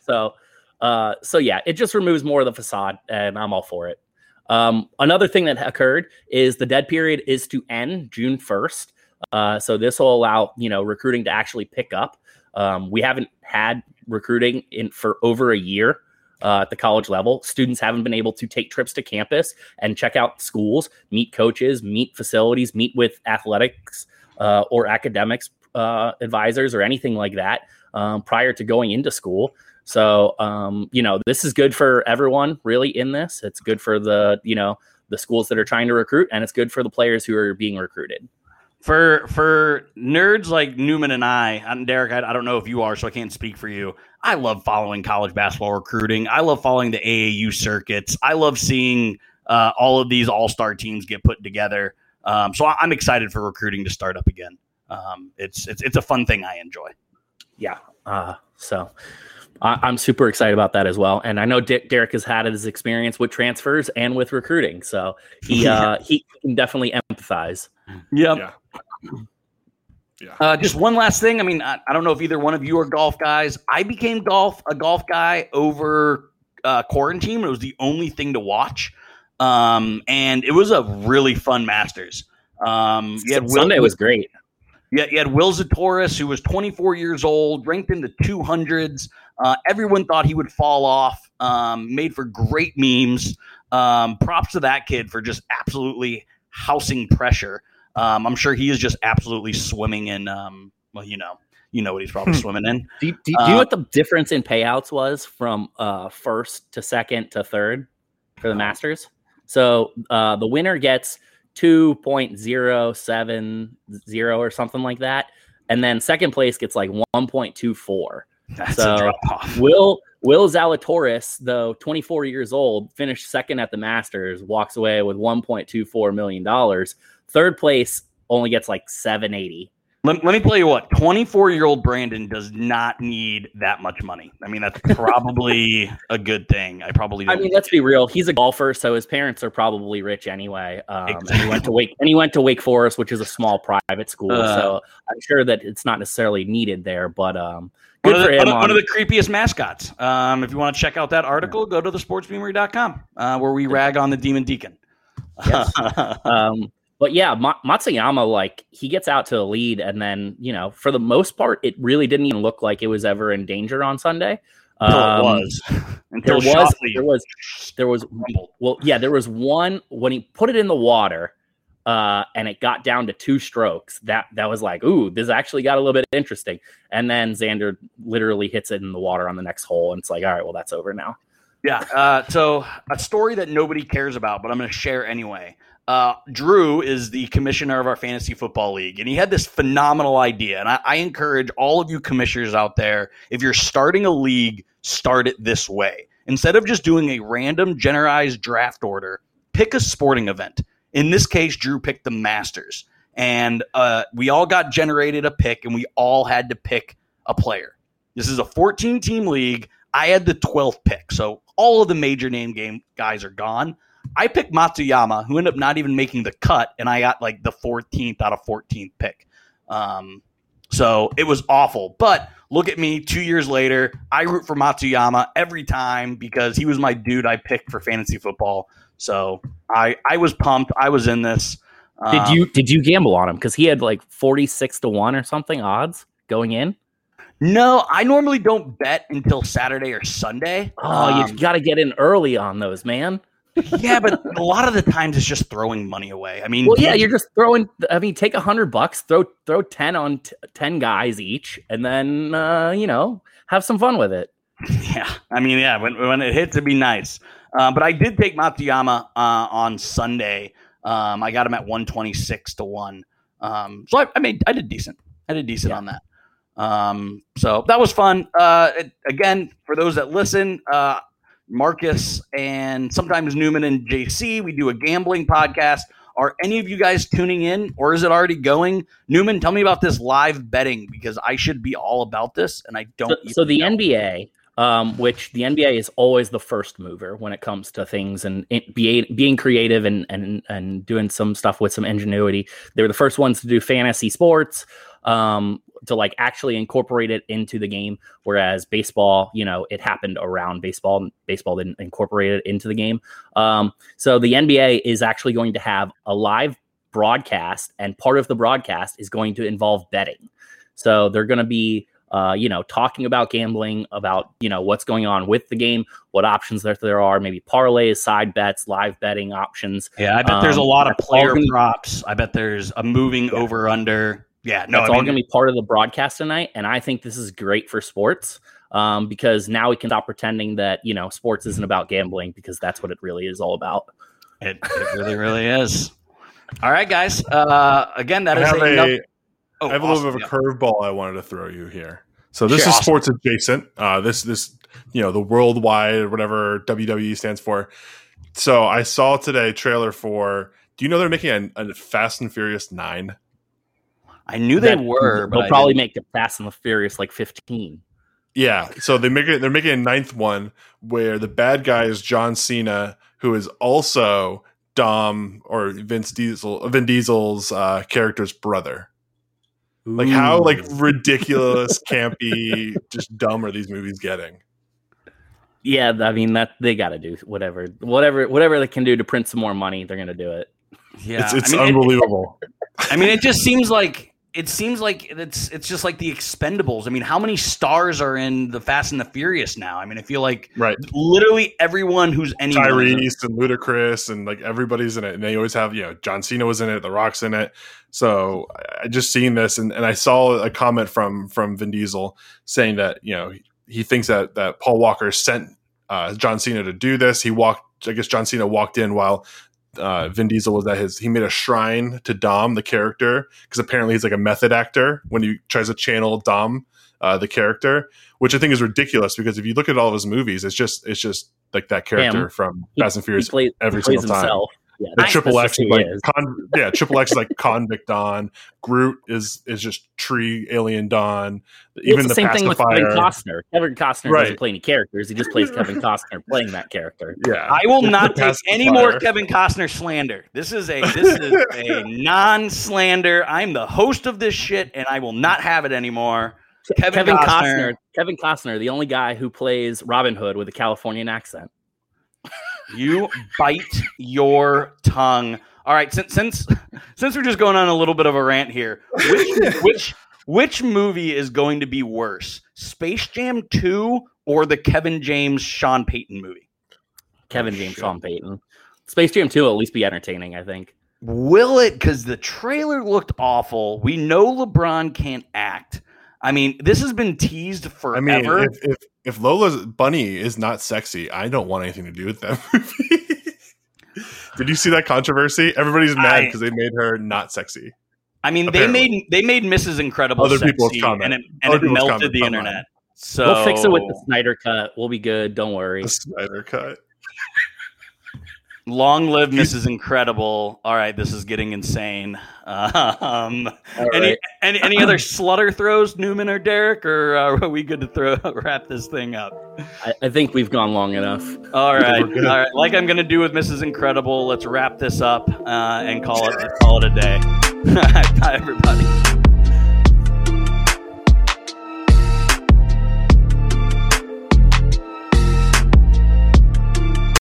So, uh, so yeah, it just removes more of the facade, and I'm all for it. Um, another thing that occurred is the dead period is to end June 1st. Uh, so this will allow you know recruiting to actually pick up. Um, we haven't had recruiting in for over a year uh, at the college level. Students haven't been able to take trips to campus and check out schools, meet coaches, meet facilities, meet with athletics uh, or academics uh, advisors or anything like that um, prior to going into school. So, um, you know, this is good for everyone really in this. It's good for the, you know, the schools that are trying to recruit, and it's good for the players who are being recruited. For for nerds like Newman and I, and Derek, I, I don't know if you are, so I can't speak for you. I love following college basketball recruiting. I love following the AAU circuits. I love seeing uh, all of these all star teams get put together. Um, so I'm excited for recruiting to start up again. Um, it's it's it's a fun thing I enjoy. Yeah. Uh, so I, am super excited about that as well. And I know Dick, Derek has had his experience with transfers and with recruiting, so he [LAUGHS] uh, he can definitely empathize. Yep. Yeah. Yeah. Uh, just one last thing. I mean, I, I, don't know if either one of you are golf guys. I became golf a golf guy over uh, quarantine. It was the only thing to watch, um, and it was a really fun Masters. Um, Sunday was great. Yeah, you had Will Zalatoris, who was 24 years old, ranked in the 200s. Uh, everyone thought he would fall off. Um, made for great memes. Um, props to that kid for just absolutely housing pressure. Um, I'm sure he is just absolutely swimming in. Um, well, you know, you know what he's probably hmm. swimming in. Do, do, do you know uh, what the difference in payouts was from uh, first to second to third for the Masters? So uh, the winner gets 2.070 or something like that. And then second place gets like 1.24. That's so Will Will Zalatoris, though 24 years old, finished second at the Masters, walks away with 1.24 million dollars. Third place only gets like 780. Let, let me tell you what 24 year old Brandon does not need that much money. I mean, that's probably [LAUGHS] a good thing. I probably I mean, let's be real. He's a golfer, so his parents are probably rich anyway. Um, And he went to Wake and he went to Wake Forest, which is a small private school. Uh. so I'm sure that it's not necessarily needed there. But um, one good of, for the, him. one, on- one of the creepiest mascots. Um, if you want to check out that article, go to thesportsbeamery.com uh, where we rag on the Demon Deacon. Yes. [LAUGHS] um, but yeah, Ma- Matsuyama, like he gets out to a lead, and then you know, for the most part, it really didn't even look like it was ever in danger on Sunday. Um, it was. [LAUGHS] There was, there was, there was. Well, yeah, there was one when he put it in the water, uh, and it got down to two strokes. That that was like, ooh, this actually got a little bit interesting. And then Xander literally hits it in the water on the next hole, and it's like, all right, well, that's over now. Yeah. Uh, so a story that nobody cares about, but I'm going to share anyway. Uh, Drew is the commissioner of our fantasy football league, and he had this phenomenal idea. And I, I encourage all of you commissioners out there, if you're starting a league, start it this way. Instead of just doing a random generalized draft order, pick a sporting event. In this case, Drew picked the Masters, and uh, we all got generated a pick, and we all had to pick a player. This is a 14 team league. I had the 12th pick, so all of the major name game guys are gone. I picked Matsuyama, who ended up not even making the cut, and I got like the 14th out of 14th pick. Um, so it was awful. But look at me two years later. I root for Matsuyama every time because he was my dude I picked for fantasy football. So I I was pumped. I was in this. Did Um, you did you gamble on him because he had like forty six to one or something odds going in? No, I normally don't bet until Saturday or Sunday. Oh, Um, you got to get in early on those, man. Yeah, but a lot of the times it's just throwing money away. I mean, Well, yeah, you're just throwing. I mean, take a hundred bucks, throw throw ten on t- ten guys each, and then uh, you know have some fun with it. [LAUGHS] Yeah, I mean, yeah, when, when it hits, it'd be nice. Uh, but I did take Matsuyama uh, on Sunday. Um, I got him at one twenty six to one. Um, so I, I made, I did decent. I did decent Yeah. on that. Um, so that was fun. Uh, it- again, for those that listen, uh, Marcus and sometimes Newman and JC, we do a gambling podcast. Are any of you guys tuning in, or is it already going? Newman, tell me about this live betting because I should be all about this, and I don't. So, so the know. NBA, um, which the NBA is always the first mover when it comes to things and it, be, being creative and, and and doing some stuff with some ingenuity. They were the first ones to do fantasy sports, um, to like actually incorporate it into the game. Whereas baseball, you know, it happened around baseball. Baseball didn't incorporate it into the game. Um, so the NBA is actually going to have a live broadcast, and part of the broadcast is going to involve betting. So they're going to be uh, you know, talking about gambling, about you know what's going on with the game, what options there there are, maybe parlays, side bets, live betting options. Yeah, I bet there's a Um, lot of player props. I bet there's a moving over under. Yeah, no, That's I all mean, going to be part of the broadcast tonight, and I think this is great for sports um, because now we can stop pretending that you know sports isn't about gambling because that's what it really is all about. it, it really, really is. All right, guys. Uh, again, that I is have enough- a oh, I have a little bit of a curveball I wanted to throw you here. So this Sure. is Awesome. sports adjacent. Uh, this this you know the worldwide or whatever WWE stands for. So I saw today trailer for. Do you know they're making a, a Fast and Furious nine? I knew they were, but they'll probably make the Fast and the Furious like fifteen. Yeah. So they make it. They're making a ninth one where the bad guy is John Cena, who is also Dom or Vince Diesel, Vin Diesel's uh, character's brother. Like how like ridiculous, campy, just dumb are these movies getting? Yeah, I mean that they got to do whatever, whatever, whatever they can do to print some more money. They're going to do it. Yeah, it's it's I mean, it- unbelievable. I mean, it just seems like it seems like it's it's just like the Expendables. I mean, how many stars are in the Fast and the Furious now? I mean, I feel like right. literally everyone who's anyone. Tyrese and Ludacris and like everybody's in it, and they always have you know John Cena was in it, The Rock's in it. So I- I just seen this, and, and I saw a comment from from Vin Diesel saying that you know he thinks that that Paul Walker sent uh, John Cena to do this. He walked, I guess John Cena walked in while uh, Vin Diesel was at his. He made a shrine to Dom, the character, because apparently he's like a method actor when he tries to channel Dom, uh, the character, which I think is ridiculous because if you look at all of his movies, it's just it's just like that character Him. from He- Fast and He Furious plays, every he plays single time. Himself. Yeah, The triple X who is like is. con- yeah, triple X is like convict Don. Groot is is just tree alien Don. Even it's the, the same thing with Kevin. Costner. Kevin Costner Right. doesn't play any characters; he just plays Kevin Costner playing that character. Yeah, I will not take any more. Kevin Costner slander. This is a this is a non-slander. I'm the host of this shit, and I will not have it anymore. Kevin Kevin, Costner. Costner. Kevin Costner, the only guy who plays Robin Hood with a Californian accent. You bite your tongue. All right, since since since we're just going on a little bit of a rant here, which [LAUGHS] which which movie is going to be worse, Space Jam Two or the Kevin James Sean Payton movie? Kevin James. Sean Payton. Space Jam 2 will at least be entertaining, I think. Will it? Because the trailer looked awful. We know LeBron can't act. I mean, this has been teased forever. I mean, if, if if Lola's bunny is not sexy, I don't want anything to do with that [LAUGHS] movie. Did you see that controversy? Everybody's mad because they made her not sexy. I mean, apparently. they made they made Mrs. Incredible Other sexy, people's comment. and it and Other it melted comment, the not internet. mine. So we'll fix it with the Snyder cut. We'll be good. Don't worry. The Snyder cut. Long live Mrs. Incredible. All right, this is getting insane. [LAUGHS] Um, All any, any any other [CLEARS THROAT] slutter throws, Newman or Derek, or uh, [LAUGHS] are we good to throw [LAUGHS] wrap this thing up? I, I think we've gone long enough. All right, all right. Like I'm going to do with Mrs. Incredible, let's wrap this up uh, and call it call it a day. Bye, everybody.